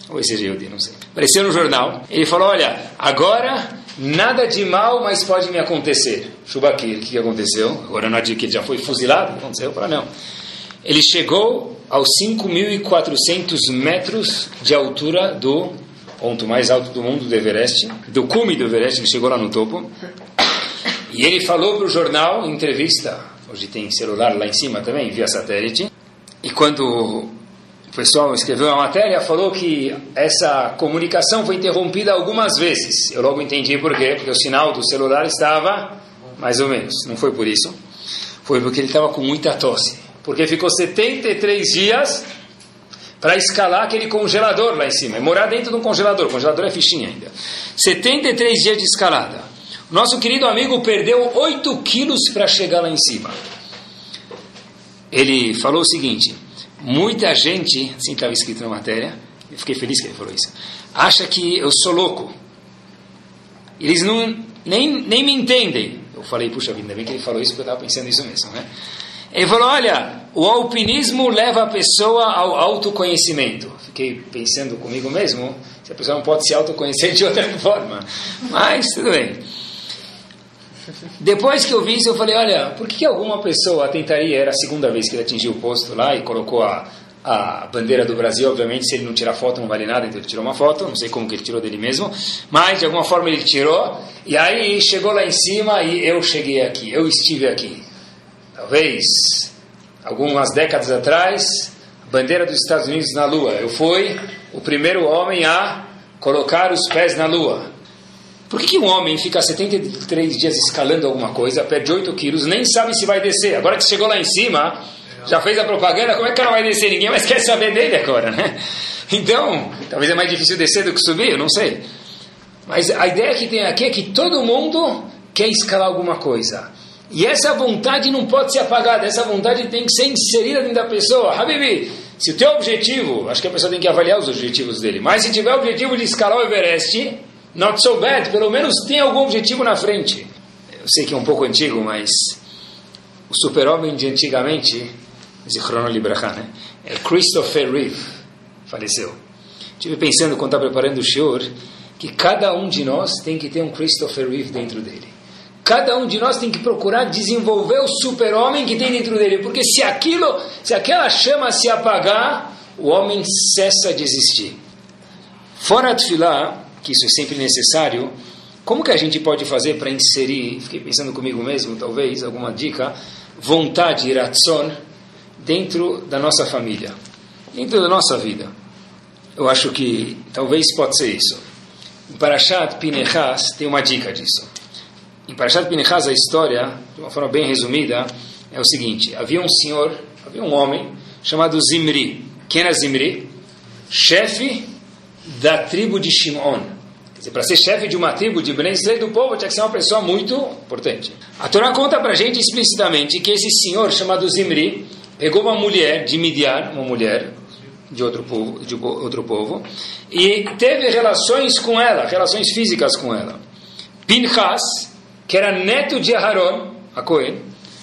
ou seja Yudi, não sei. Apareceu no jornal, ele falou, olha, agora nada de mal mais pode me acontecer. Shubakir, o que aconteceu? Agora não é que ele já foi fuzilado, aconteceu? Para não. Ele chegou aos 5.400 metros de altura do ponto mais alto do mundo do Everest, do cume do Everest, ele chegou lá no topo. E ele falou para o jornal, em entrevista, hoje tem celular lá em cima também, via satélite, e quando o pessoal escreveu a matéria, falou que essa comunicação foi interrompida algumas vezes. Eu logo entendi por quê, porque o sinal do celular estava mais ou menos. Não foi por isso. Foi porque ele estava com muita tosse. Porque ficou 73 dias para escalar aquele congelador lá em cima. E morar dentro de um congelador. O congelador é fichinha ainda. 73 dias de escalada. Nosso querido amigo perdeu 8 quilos para chegar lá em cima. Ele falou o seguinte Muita gente, assim estava escrito na matéria, eu fiquei feliz que ele falou isso, acha que eu sou louco. Eles não, nem, nem me entendem. Eu falei, puxa vida, ainda bem que ele falou isso, porque eu estava pensando isso mesmo. Né? Ele falou, olha, o alpinismo leva a pessoa ao autoconhecimento. Fiquei pensando comigo mesmo, se a pessoa não pode se autoconhecer de outra forma. Mas, tudo bem. Depois que eu vi isso, eu falei, olha, por que alguma pessoa tentaria, era a segunda vez que ele atingiu o posto lá e colocou a, a bandeira do Brasil, obviamente, se ele não tirar foto não vale nada, então ele tirou uma foto, não sei como que ele tirou dele mesmo, mas de alguma forma ele tirou, e aí chegou lá em cima e eu cheguei aqui, eu estive aqui. Talvez, algumas décadas atrás, a bandeira dos Estados Unidos na Lua. Eu fui o primeiro homem a colocar os pés na Lua. Por que, que um homem fica 73 dias escalando alguma coisa, perde 8 quilos, nem sabe se vai descer? Agora que chegou lá em cima, já fez a propaganda, como é que ela vai descer? Ninguém mais [LAUGHS] quer saber dele agora, né? Então, talvez é mais difícil descer do que subir, eu não sei. Mas a ideia que tem aqui é que todo mundo quer escalar alguma coisa. E essa vontade não pode ser apagada, essa vontade tem que ser inserida dentro da pessoa. Habibi, se o teu objetivo, acho que a pessoa tem que avaliar os objetivos dele, mas se tiver o objetivo de escalar o Everest, Not so bad, pelo menos tem algum objetivo na frente. Eu sei que é um pouco antigo, mas o super-homem de antigamente, Zichrono Libraha, né? É Christopher Reeve, faleceu. Estive pensando quando estava preparando o shiur, que cada um de nós tem que ter um Christopher Reeve dentro dele. Cada um de nós tem que procurar desenvolver o super-homem que tem dentro dele, porque se aquilo, se aquela chama se apagar, o homem cessa de existir. Fora de filar, que isso é sempre necessário, como que a gente pode fazer para inserir, fiquei pensando comigo mesmo, talvez, alguma dica, vontade, ratson, dentro da nossa família, dentro da nossa vida? Eu acho que talvez pode ser isso. Em Parashat Pinechas tem uma dica disso. Em Parashat Pinechas a história, de uma forma bem resumida, é o seguinte: havia um senhor, havia um homem chamado Zimri. Quem era Zimri? Chefe da tribo de Shimon dizer, para ser chefe de uma tribo de Bnei Israel do povo, tinha que ser uma pessoa muito importante. A Torá conta para a gente explicitamente que esse senhor chamado Zimri pegou uma mulher de Midian, uma mulher de outro povo, de outro povo, e teve relações com ela, relações físicas com ela. Pinchas, que era neto de Aharon, a Cohen,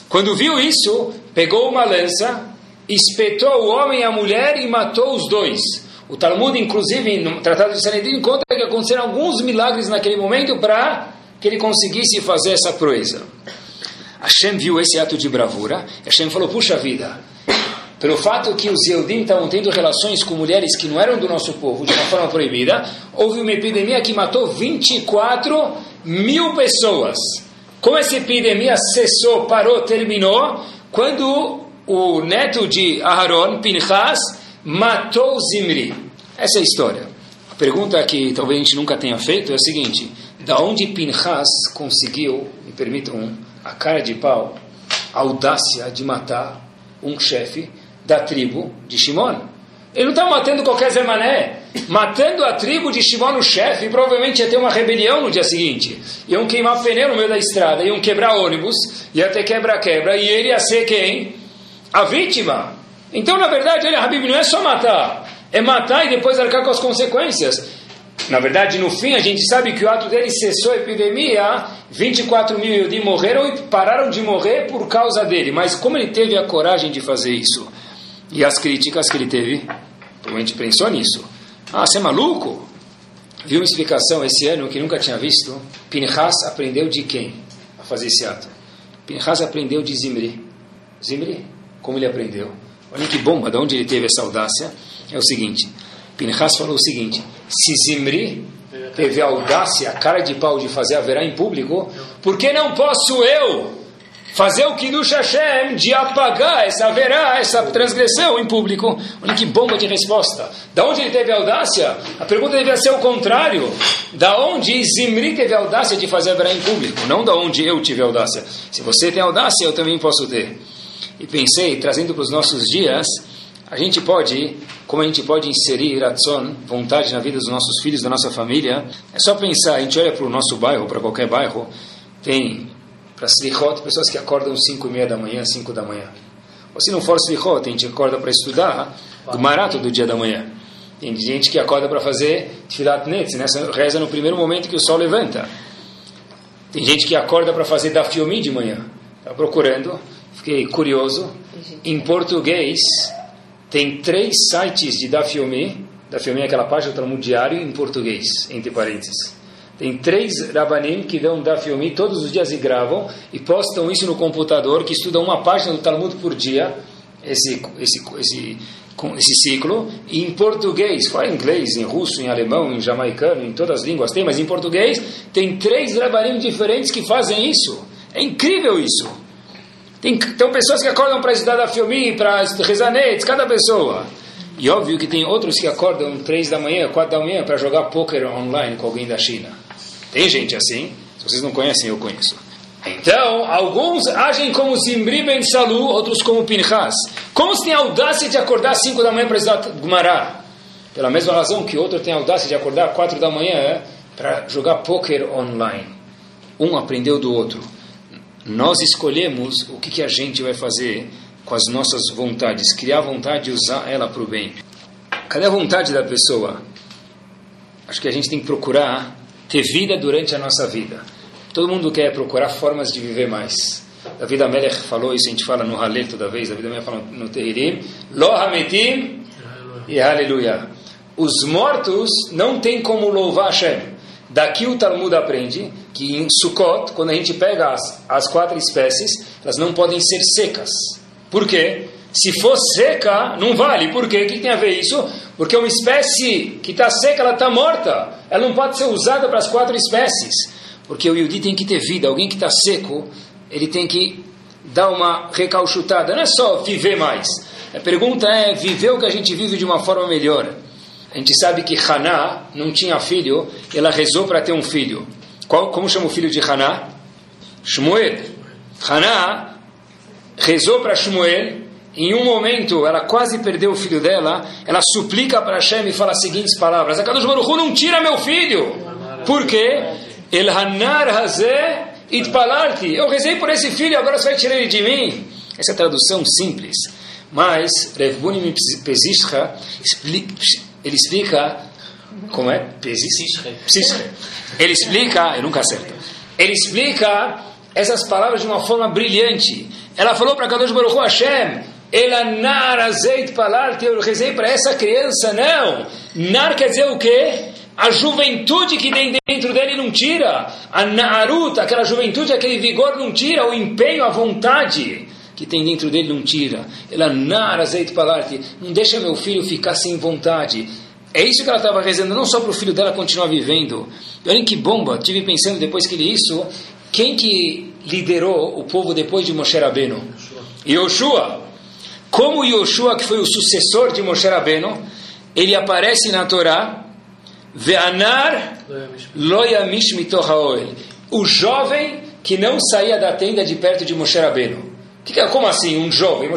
quando viu isso, pegou uma lança espetou o homem e a mulher e matou os dois. O Talmud, inclusive, no Tratado de Sanedrim, conta que aconteceram alguns milagres naquele momento para que ele conseguisse fazer essa proeza. Hashem viu esse ato de bravura. Hashem falou: Puxa vida, pelo fato que os Yehudim estavam tendo relações com mulheres que não eram do nosso povo de uma forma proibida, houve uma epidemia que matou 24 mil pessoas. Como essa epidemia cessou, parou, terminou, quando o neto de Aharon, Pinchas, matou Zimri. Essa é a história. A pergunta que talvez a gente nunca tenha feito é a seguinte: da onde Pinchas conseguiu, me permitam a cara de pau, a audácia de matar um chefe da tribo de Shimon? Ele não está matando qualquer Zé Mané, matando a tribo de Shimon, o chefe, provavelmente ia ter uma rebelião no dia seguinte. Iam queimar pneu no meio da estrada, iam quebrar ônibus, ia ter quebra-quebra, e ele ia ser quem? A vítima. Então, na verdade, ele, Habib, não é só matar, é matar e depois arcar com as consequências. Na verdade, no fim, a gente sabe que o ato dele cessou a epidemia, 24 mil Yudim morreram e pararam de morrer por causa dele. Mas como ele teve a coragem de fazer isso? E as críticas que ele teve, a gente pensou nisso. Ah, você é maluco? Viu uma explicação esse ano que nunca tinha visto? Pinhas aprendeu de quem a fazer esse ato? Pinhas aprendeu de Zimri. Zimri, como ele aprendeu? Olha que bomba, de onde ele teve essa audácia. É o seguinte, Pinhas falou o seguinte, se Zimri teve a audácia, a cara de pau de fazer a verá em público, por que não posso eu fazer o Kiddush Hashem de apagar essa verá, essa transgressão em público? Olha que bomba de resposta. Da onde ele teve a audácia? A pergunta devia ser o contrário. Da onde Zimri teve a audácia de fazer a verá em público? Não da onde eu tive a audácia. Se você tem audácia, eu também posso ter. E pensei, trazendo para os nossos dias, a gente pode, como a gente pode inserir ratzon, vontade na vida dos nossos filhos, da nossa família, é só pensar, a gente olha para o nosso bairro, para qualquer bairro, tem para Slichot, pessoas que acordam 5 e meia da manhã, 5 da manhã. Ou se não for Slichot, a gente acorda para estudar Gumará do dia da manhã. Tem gente que acorda para fazer Tfilat Netz, né? reza no primeiro momento que o sol levanta. Tem gente que acorda para fazer Dafyomi de manhã. Está procurando, fiquei curioso. Em português, tem três sites de Dafyomi. Dafyomi é aquela página do Talmud diário em português, entre parênteses. Tem três Rabanim que dão Dafyomi todos os dias e gravam e postam isso no computador, que estudam uma página do Talmud por dia, esse, esse, esse, esse ciclo, e em português, fora em inglês, em russo, em alemão, em jamaicano, em todas as línguas tem, mas em português tem três Rabanim diferentes que fazem isso. É incrível isso. Tem, tem pessoas que acordam para estudar Dafyomi, para rezar cada pessoa. E óbvio que tem outros que acordam três da manhã, quatro da manhã para jogar poker online com alguém da China. Tem gente assim, se vocês não conhecem, eu conheço. Então, alguns agem como Zimri Ben Salu, outros como Pinchas. Como se tem audácia de acordar 5 da manhã para estudar Gumará? Pela mesma razão que outro tem audácia de acordar 4 da manhã para jogar poker online. Um aprendeu do outro. Nós escolhemos o que, que a gente vai fazer com as nossas vontades, criar vontade e usar ela para o bem. Cadê a vontade da pessoa? Acho que a gente tem que procurar ter vida durante a nossa vida. Todo mundo quer procurar formas de viver mais. David Amelech falou isso, a gente fala no Halel toda vez, David Amelech fala no Tehirim, Lo Hametim e Aleluia. Os mortos não têm como louvar Hashem. Daqui o Talmud aprende que em Sukkot, quando a gente pega as, as quatro espécies, elas não podem ser secas. Por quê? Se for seca, não vale. Por quê? O que tem a ver isso? Porque uma espécie que está seca, ela está morta. Ela não pode ser usada para as quatro espécies. Porque o Yudi tem que ter vida. Alguém que está seco, ele tem que dar uma recalchutada. Não é só viver mais. A pergunta é viver o que a gente vive de uma forma melhor. A gente sabe que Haná não tinha filho, ela rezou para ter um filho. Qual, como chama o filho de Haná? Shmuel. Haná rezou para Shmuel em um momento, ela quase perdeu o filho dela, ela suplica para Hashem e fala as seguintes palavras: Akadosh Baruch não tira meu filho. Por quê? El hanar hazeh itpalarti. Eu rezei por esse filho, agora você vai tirar ele de mim. Essa é a tradução simples. Mas, Rev Bunim Pesishcha, ele explica, como é? Pesishcha. Ele explica, eu nunca acerto. Ele explica essas palavras de uma forma brilhante. Ela falou para Kadosh Baruch Hu, Hashem, Ela nar azeit palarte. Eu rezei para essa criança, não. Nar quer dizer o quê? A juventude que tem dentro dele não tira. A naruta, aquela juventude, aquele vigor não tira. O empenho, a vontade que tem dentro dele não tira. Ela nar azeit palarte. Não deixa meu filho ficar sem vontade. É isso que ela estava rezando, não só para o filho dela continuar vivendo. Olha que bomba, tive pensando depois que li isso, quem que liderou o povo depois de Moshe Rabbeinu? Yoshua. Como Yoshua, que foi o sucessor de Moshe Rabbeinu, ele aparece na Torá, Ve'anar loyamish mitohaoel. O jovem que não saía da tenda de perto de Moshe Rabbeinu. É, como assim, um jovem?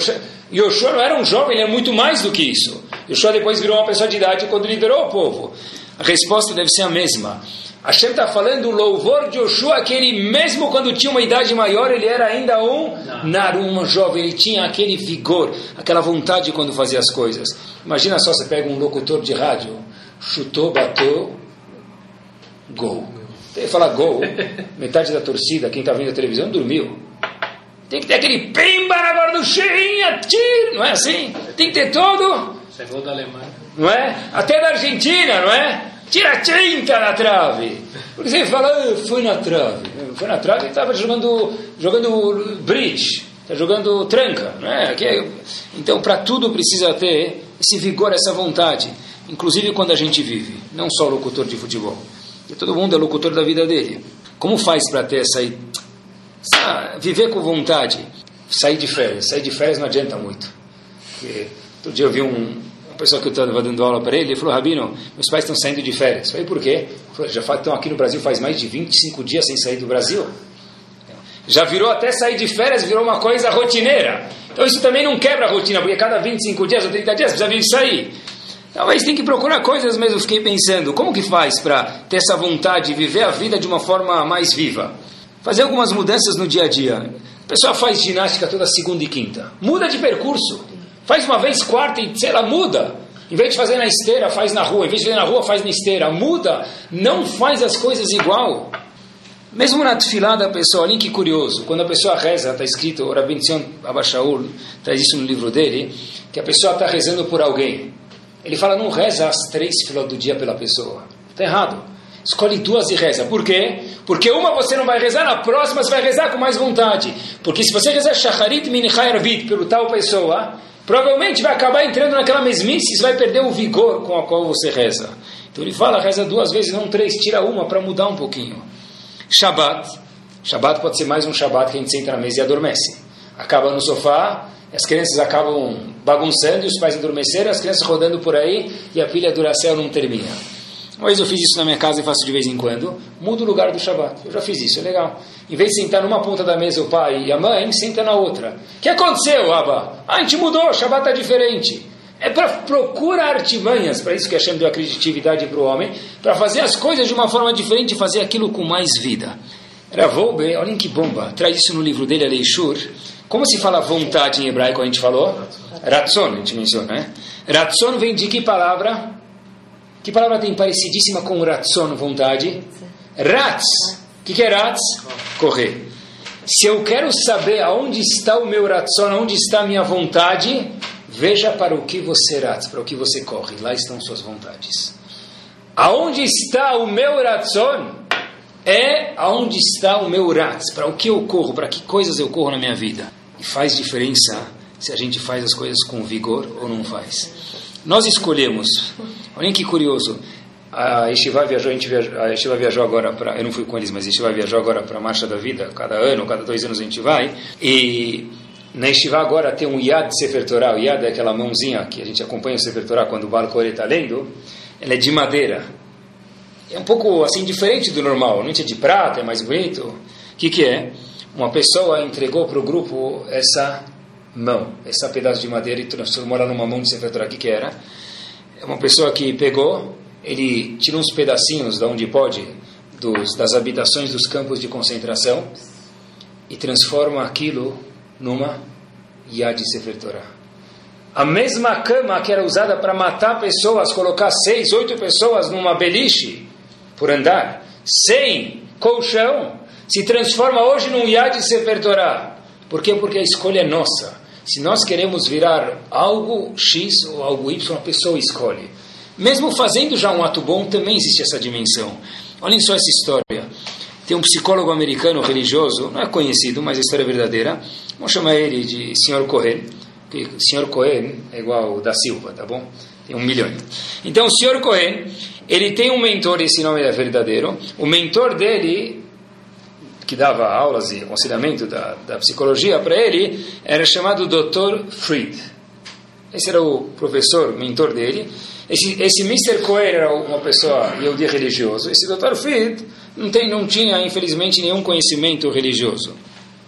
Yoshua não era um jovem, ele é muito mais do que isso. Yoshua depois virou uma pessoa de idade quando liderou o povo. A resposta deve ser a mesma. Hashem está falando o louvor de Yoshua, que ele mesmo quando tinha uma idade maior, ele era ainda um narum, um jovem, ele tinha aquele vigor, aquela vontade quando fazia as coisas. Imagina só, você pega um locutor de rádio, chutou, bateu, gol. Ele fala gol, [LAUGHS] metade da torcida, quem está vendo a televisão, dormiu. Tem que ter aquele pimba na gorduchinha, tiro, não é assim? Tem que ter todo. Você gol da Alemanha. Não é? Até da Argentina, não é? Tira 30 na trave. Porque você fala, ah, foi na trave. Foi na trave e estava jogando, jogando bridge, está jogando tranca. Não é? é então, para tudo precisa ter esse vigor, essa vontade. Inclusive quando a gente vive, não só locutor de futebol. E todo mundo é locutor da vida dele. Como faz para ter essa viver com vontade, sair de férias. Sair de férias não adianta muito. Porque, outro dia eu vi um, uma pessoa que eu estava dando aula para ele, ele falou, Rabino, meus pais estão saindo de férias. Eu falei, por quê? Falou, já estão aqui no Brasil faz mais de 25 dias sem sair do Brasil. Já virou até sair de férias, virou uma coisa rotineira. Então isso também não quebra a rotina, porque cada 25 dias ou 30 dias precisa vir sair. Talvez tem que procurar coisas mesmo. Fiquei pensando, como que faz para ter essa vontade de viver a vida de uma forma mais viva? Fazer algumas mudanças no dia a dia. O pessoal faz ginástica toda segunda e quinta. Muda de percurso. Faz uma vez quarta e, sei lá, muda. Em vez de fazer na esteira, faz na rua. Em vez de fazer na rua, faz na esteira. Muda. Não faz as coisas igual. Mesmo na tefilada, pessoa, olhem que curioso. Quando a pessoa reza, está escrito, o Rabbi Tzion Abashaul traz isso no livro dele, que a pessoa está rezando por alguém. Ele fala, não reza as três filas do dia pela pessoa. Está errado. Escolhe duas e reza. Por quê? Porque uma você não vai rezar, na próxima você vai rezar com mais vontade. Porque se você rezar Shacharit Minichai Arvit pelo tal pessoa, provavelmente vai acabar entrando naquela mesmice e vai perder o vigor com a qual você reza. Então ele fala, reza duas vezes, não três, tira uma para mudar um pouquinho. Shabbat. Shabbat pode ser mais um Shabbat que a gente senta na mesa e adormece. Acaba no sofá, as crianças acabam bagunçando e os pais adormeceram, as crianças rodando por aí e a pilha Duracell não termina. Uma vez eu fiz isso na minha casa e faço de vez em quando. Mudo o lugar do Shabat. Eu já fiz isso, é legal. Em vez de sentar numa ponta da mesa o pai e a mãe, senta na outra. O que aconteceu, Abba? Ah, a gente mudou, o Shabat está diferente. É para procurar artimanhas, para isso que Hashem deu a criatividade para o homem, para fazer as coisas de uma forma diferente e fazer aquilo com mais vida. Ravoube, olhem que bomba, traz isso no livro dele, Aleishur. Como se fala vontade em hebraico, a gente falou? Ratson, a gente menciona, né? Ratson vem de que palavra? Que palavra tem parecidíssima com ratson, vontade? Rats. O que, que é rats? Correr. Se eu quero saber aonde está o meu ratson, aonde está a minha vontade, veja para o que você rats, para o que você corre. Lá estão suas vontades. Aonde está o meu ratson? É aonde está o meu rats, para o que eu corro, para que coisas eu corro na minha vida. E faz diferença se a gente faz as coisas com vigor ou não faz. Nós escolhemos Olhem que curioso. A Yeshiva viajou, a, viajou, viajou agora para. Eu não fui com eles, mas a Yeshiva viajou agora para a Marcha da Vida. Cada ano, cada dois anos a gente vai. E na Yeshiva agora tem um Yad Sefer Torah. O Yad é aquela mãozinha que a gente acompanha o Sefer Torah quando o barco está lendo. Ela é de madeira. É um pouco assim diferente do normal. Não é de prata, é mais bonito. O que, que é? Uma pessoa entregou para o grupo essa mão, esse pedaço de madeira e transformou ela numa mão de Sefer. O que, que era? é uma pessoa que pegou, ele tira uns pedacinhos de onde pode, dos, das habitações dos campos de concentração e transforma aquilo numa Yad Sefer Torah. A mesma cama que era usada para matar pessoas, colocar seis, oito pessoas numa beliche por andar, sem colchão, se transforma hoje num Yad Sefer Torah. Por quê? Porque a escolha é nossa. Se nós queremos virar algo X ou algo Y, a pessoa escolhe. Mesmo fazendo já um ato bom, também existe essa dimensão. Olhem só essa história. Tem um psicólogo americano religioso, não é conhecido, mas a história é verdadeira. Vamos chamar ele de Sr. Cohen. Porque Sr. Cohen é igual da Silva, tá bom? Tem um milhão. Então, o Sr. Cohen, ele tem um mentor, esse nome é verdadeiro. O mentor dele que dava aulas e aconselhamento da, da psicologia para ele, era chamado Dr. Fried. Esse era o professor, mentor dele. Esse, esse Mr. Cohen era uma pessoa Yehudi religioso. Esse Dr. Fried não, tem, não tinha, infelizmente, nenhum conhecimento religioso.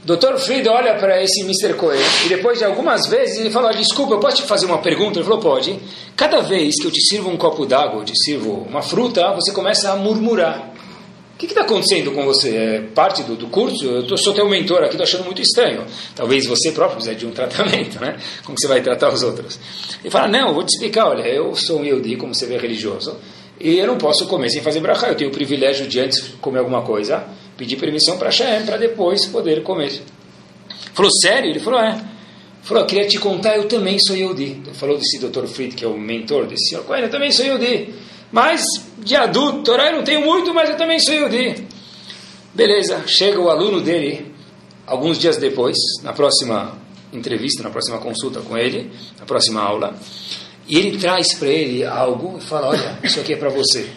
Dr. Fried olha para esse Mr. Cohen e depois de algumas vezes ele fala: Desculpa, eu posso te fazer uma pergunta? Ele falou: Pode. Cada vez que eu te sirvo um copo d'água, eu te sirvo uma fruta, você começa a murmurar. Que está acontecendo com você? É parte do, do curso? Eu tô, sou teu mentor aqui, estou achando muito estranho. Talvez você próprio precise de um [LAUGHS] tratamento, né? Como você vai tratar os outros? Ele fala, não, vou te explicar, olha, eu sou um Yehudi, como você vê, religioso, e eu não posso comer sem fazer brachá. Eu tenho o privilégio de antes comer alguma coisa, pedir permissão para Shem, para depois poder comer. Falou, sério? Ele falou, é. Falou, queria te contar, eu também sou Yehudi. Falou desse Dr. Fried, que é o mentor desse senhor eu também sou Yehudi. Mas de adulto, Torá eu não tenho muito, mas eu também sou Yehudi. Beleza, chega o aluno dele, alguns dias depois, na próxima entrevista, na próxima consulta com ele, na próxima aula, e ele traz para ele algo e fala: Olha, isso aqui é para você.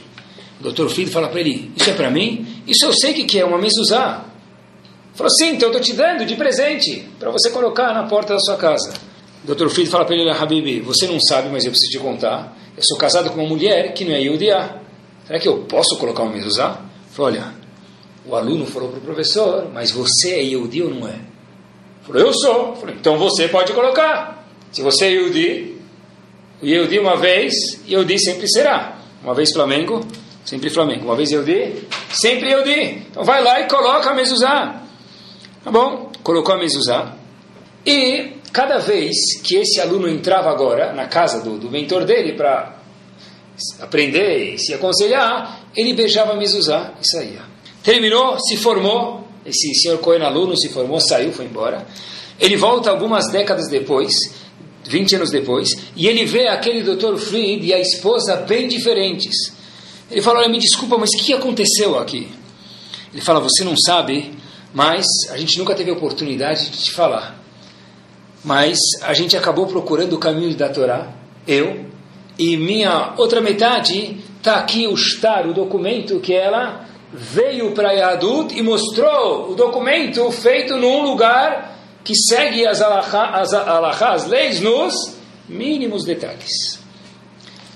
O doutor Filho fala para ele: Isso é para mim? Isso eu sei que, que é, uma mezuzá. Falou: Sim, então eu estou te dando de presente para você colocar na porta da sua casa. O Dr. Fried fala para ele, Habibi, você não sabe, mas eu preciso te contar. Eu sou casado com uma mulher que não é Yudiá. Será que eu posso colocar uma mezuzá? Falou, olha, o aluno falou para o professor, mas você é Yehudi ou não é? Falou, eu sou. Falei, então você pode colocar. Se você é Yehudi, o Yehudi uma vez, Yehudi sempre será. Uma vez Flamengo, sempre Flamengo. Uma vez Yehudi, sempre Yehudi. Então vai lá e coloca a mezuzá. Tá bom? Colocou a mezuzá. E cada vez que esse aluno entrava agora na casa do, do mentor dele para aprender e se aconselhar, ele beijava a mezuzá e saía. Terminou, se formou, esse senhor Cohen aluno se formou, saiu, foi embora. Ele volta algumas décadas depois, 20 anos depois, e ele vê aquele Dr. Fried e a esposa bem diferentes. Ele fala, olha, me desculpa, mas o que aconteceu aqui? Ele fala, você não sabe, mas a gente nunca teve oportunidade de te falar mas a gente acabou procurando o caminho da Torá, eu, e minha outra metade está aqui o shtar, o documento que ela veio para Yadut e mostrou o documento feito num lugar que segue as alahá, as, as leis nos mínimos detalhes.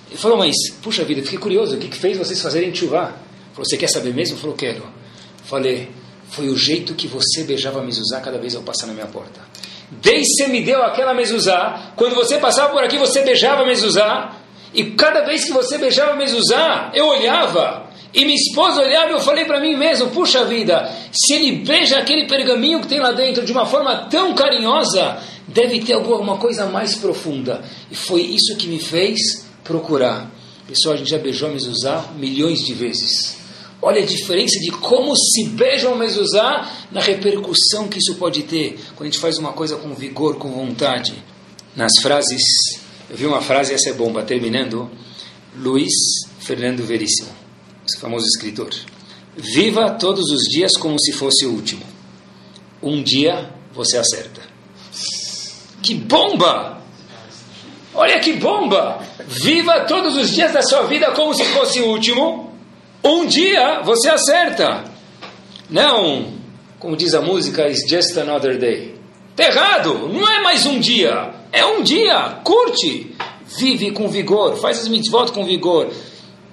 Ele falou, mas, puxa vida, fiquei curioso, o que, que fez vocês fazerem chuvá? Falou, você quer saber mesmo? Falou, quero. Falei, foi o jeito que você beijava a mizuzá cada vez eu passar na minha porta. Você me deu aquela mezuzá, quando você passava por aqui, você beijava a mezuzá, e cada vez que você beijava a mezuzá, eu olhava, e minha esposa olhava e eu falei para mim mesmo, puxa vida, se ele beija aquele pergaminho que tem lá dentro de uma forma tão carinhosa, deve ter alguma coisa mais profunda. E foi isso que me fez procurar. Pessoal, a gente já beijou a mezuzá milhões de vezes. Olha a diferença de como se beija o mezuzá na repercussão que isso pode ter quando a gente faz uma coisa com vigor, com vontade. Nas frases, eu vi uma frase, essa é bomba, terminando. Luiz Fernando Veríssimo, esse famoso escritor. Viva todos os dias como se fosse o último. Um dia você acerta. Que bomba! Olha que bomba! Viva todos os dias da sua vida como se fosse o último. Um dia você acerta. Não, como diz a música, it's just another day. Está errado, não é mais um dia. É um dia, curte. Vive com vigor, faz as mitzvot com vigor.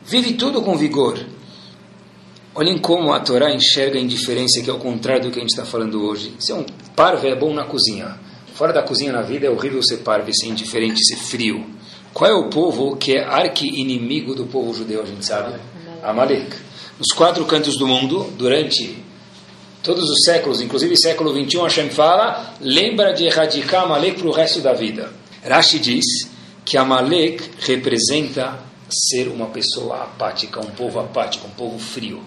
Vive tudo com vigor. Olhem como a Torá enxerga a indiferença, que é o contrário do que a gente está falando hoje. Ser um parve é bom na cozinha. Fora da cozinha na vida é horrível ser parve, ser indiferente, ser frio. Qual é o povo que é arqui-inimigo do povo judeu, a gente sabe? Amalek. Nos quatro cantos do mundo, durante todos os séculos, inclusive século 21, Hashem fala, lembra de erradicar Amalek para o resto da vida. Rashi diz que Amalek representa ser uma pessoa apática, um povo apático, um povo frio.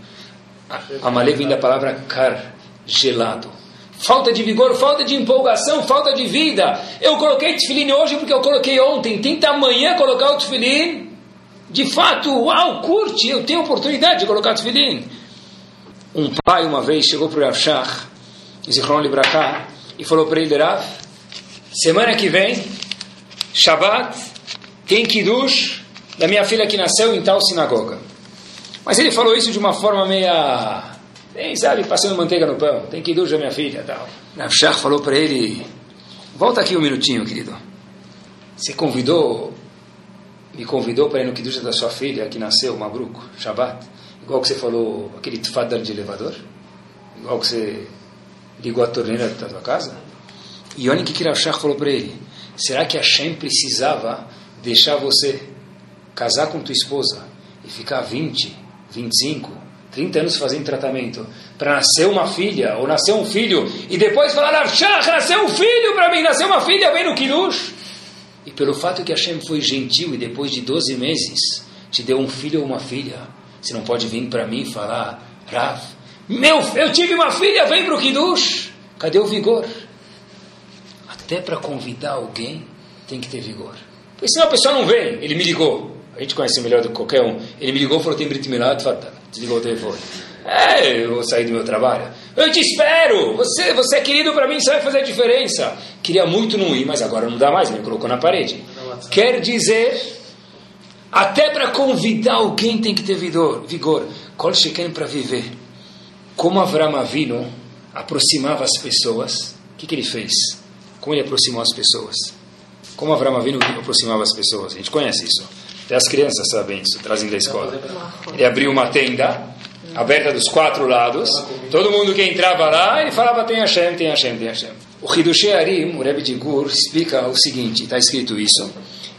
Amalek vem da palavra kar, gelado. falta de vigor, falta de empolgação, falta de vida. Eu coloquei tefilim hoje porque eu coloquei ontem. Tenta amanhã colocar o tefilim. De fato, uau, curte, eu tenho oportunidade de colocar tefilim. Um pai uma vez chegou para o Rav Shach, Zichron Libraká, e falou para ele, Rav, semana que vem, Shabbat, tem Kiddush da minha filha que nasceu em tal sinagoga. Mas ele falou isso de uma forma meia tem, sabe, passando manteiga no pão. Tem ir da minha filha tal. Nafshach falou para ele: Volta aqui um minutinho, querido. Você convidou, me convidou para ir no Kiddush da sua filha que nasceu, Mabruco, Shabbat. Igual que você falou, aquele tfadar de elevador. Igual que você ligou a torneira da tua casa. E que Nafshach falou para ele: Será que Hashem precisava deixar você casar com tua esposa e ficar 20, 25, 30 anos fazendo tratamento, para nascer uma filha, ou nascer um filho, e depois falar, Arshach, nasceu um filho para mim, nasceu uma filha, vem no Kiddush. E pelo fato que Hashem foi gentil e depois de 12 meses te deu um filho ou uma filha, você não pode vir para mim falar, Rav, meu, eu tive uma filha, vem para o Kiddush. Cadê o vigor? Até para convidar alguém tem que ter vigor. Porque senão a pessoa não vem, ele me ligou. A gente conhece melhor do que qualquer um. Ele me ligou falou: tem Brit Milá, desligou o telefone. É, eu vou sair do meu trabalho. Eu te espero! Você, você é querido para mim, você vai fazer a diferença. Queria muito não ir, mas agora não dá mais, me colocou na parede. Quer dizer, até para convidar alguém tem que ter vigor. vigor. Kol para viver. Como Avram Avino aproximava as pessoas, o que, que ele fez? Como ele aproximou as pessoas? Como Avram Avino aproximava as pessoas? A gente conhece isso. Até as crianças sabem isso, trazem da escola. Ele abriu uma tenda, aberta dos quatro lados. Todo mundo que entrava lá, ele falava: tem Hashem, tem Hashem, tem Hashem. O Hidushei Arim, o Rebbe de Gur, explica o seguinte: está escrito isso,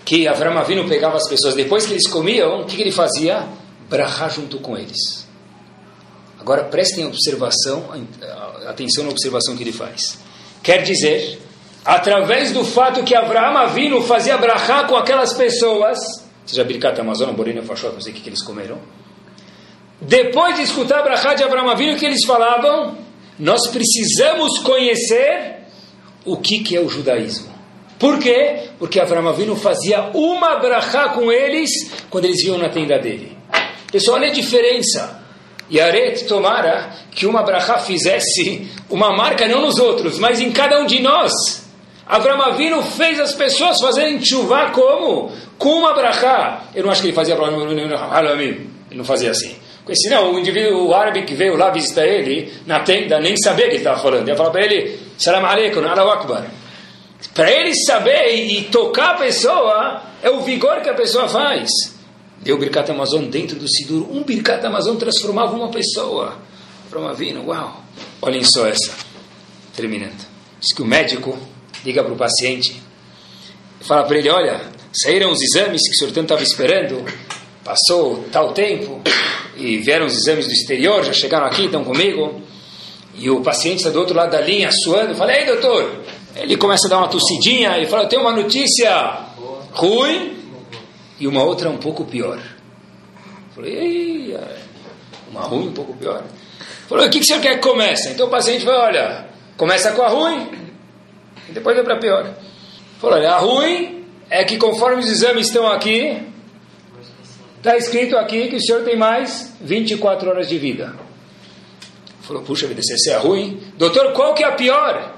que Avram Avinu pegava as pessoas, depois que eles comiam, o que, que ele fazia? Brahar junto com eles. Agora prestem observação, atenção na observação que ele faz. Quer dizer, através do fato que Avraham Avinu fazia brahá com aquelas pessoas, seja Birkat Amazon, Borina Fashot, não sei o que, que eles comeram. Depois de escutar a Brachá de Abraão o que eles falavam? Nós precisamos conhecer o que, que é o judaísmo. Por quê? Porque Abraão Avinu fazia uma brachá com eles quando eles iam na tenda dele. Pessoal, olha a diferença. E Aret tomara que uma brachá fizesse uma marca não nos outros, mas em cada um de nós. Avram Avinu fez as pessoas fazerem chuva como? Com uma brachá. Eu não acho que ele fazia ele não fazia assim. Senão o indivíduo o árabe que veio lá visitar ele, na tenda, nem sabia que ele estava falando. Ia falar para ele, Salam Aleikum, Allahu Akbar. Para ele saber e, tocar a pessoa, é o vigor que a pessoa faz. Deu Birkat Amazon dentro do Sidur. Um Birkat Amazon transformava uma pessoa. Avram Avinu, uau. Olhem só essa. Terminando. Diz que o médico liga para o paciente, fala para ele: Olha, saíram os exames que o senhor tanto estava esperando, passou tal tempo, e vieram os exames do exterior, já chegaram aqui, estão comigo. E o paciente está do outro lado da linha, suando. Fala, ei, doutor. Ele começa a dar uma tossidinha. Ele fala, eu tenho uma notícia ruim e uma outra um pouco pior. Falei, ei, uma ruim, um pouco pior. Falou, o que, que o senhor quer que comece? Então o paciente vai, olha, começa com a ruim, e depois vai para pior. Falou, olha, a ruim é que conforme os exames estão aqui, está escrito aqui que o senhor tem mais 24 horas de vida. Falou, puxa vida, se é ruim. Doutor, qual que é a pior?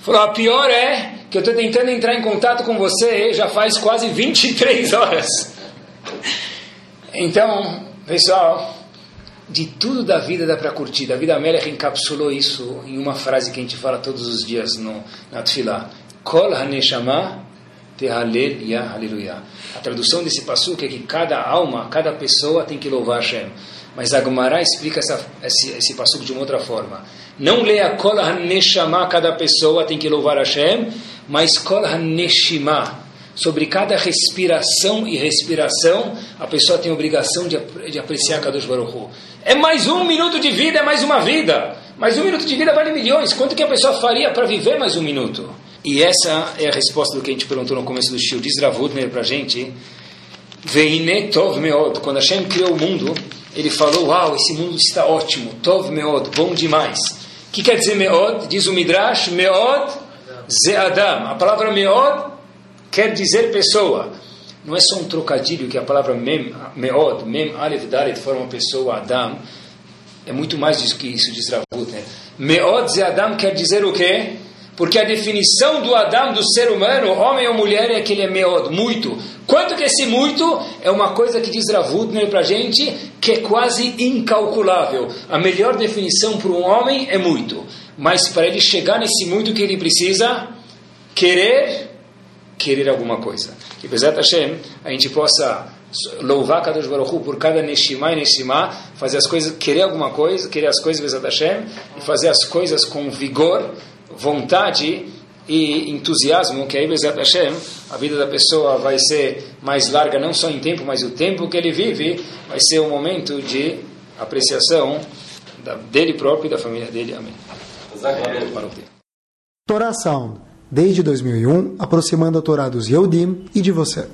Falou, a pior é que eu estou tentando entrar em contato com você já faz quase 23 horas. Então, pessoal, de tudo da vida dá para curtir. David Amelech encapsulou isso em uma frase que a gente fala todos os dias no, na Tfilah. Kol haneshama tehalel ya aleluia. A tradução desse passuco é que cada alma, cada pessoa tem que louvar Hashem. Mas a Gemara explica essa, esse, esse passuco de uma outra forma. Não leia kol haneshama, cada pessoa tem que louvar Hashem, mas kol haneshima sobre cada respiração e respiração, a pessoa tem a obrigação de, de apreciar Kadosh Baruch Hu. É mais um minuto de vida, é mais uma vida. Mais um minuto de vida vale milhões. Quanto que a pessoa faria para viver mais um minuto? E essa é a resposta do que a gente perguntou no começo do show. Diz Ravutner para a gente, Veine Tov Meod. Quando Hashem criou o mundo, ele falou, uau, esse mundo está ótimo, Tov Meod, bom demais. que quer dizer meod? Diz o Midrash, meod ze Adam. A palavra meod quer dizer pessoa. Não é só um trocadilho que a palavra mem, meod, mem, alef, dalet, forma pessoa, Adam. É muito mais disso que isso diz Ravut. Né? Meod ze Adam quer dizer o quê? Porque a definição do Adam, do ser humano, homem ou mulher, é que ele é meod, muito. Quanto que esse muito é uma coisa que diz Ravutner para a gente que é quase incalculável. A melhor definição para um homem é muito. Mas para ele chegar nesse muito que ele precisa, querer, querer alguma coisa. Que Bezat Hashem, a gente possa louvar Kadosh Baruch Hu por cada Neshima e Neshima, fazer as coisas, querer alguma coisa, querer as coisas Bezat Hashem, e fazer as coisas com vigor, vontade e entusiasmo, que aí, Bezat Hashem, a vida da pessoa vai ser mais larga, não só em tempo, mas o tempo que ele vive vai ser um momento de apreciação dele próprio e da família dele. Amém. Sound, desde 2001, aproximando a Torá dos Yehudim e de você.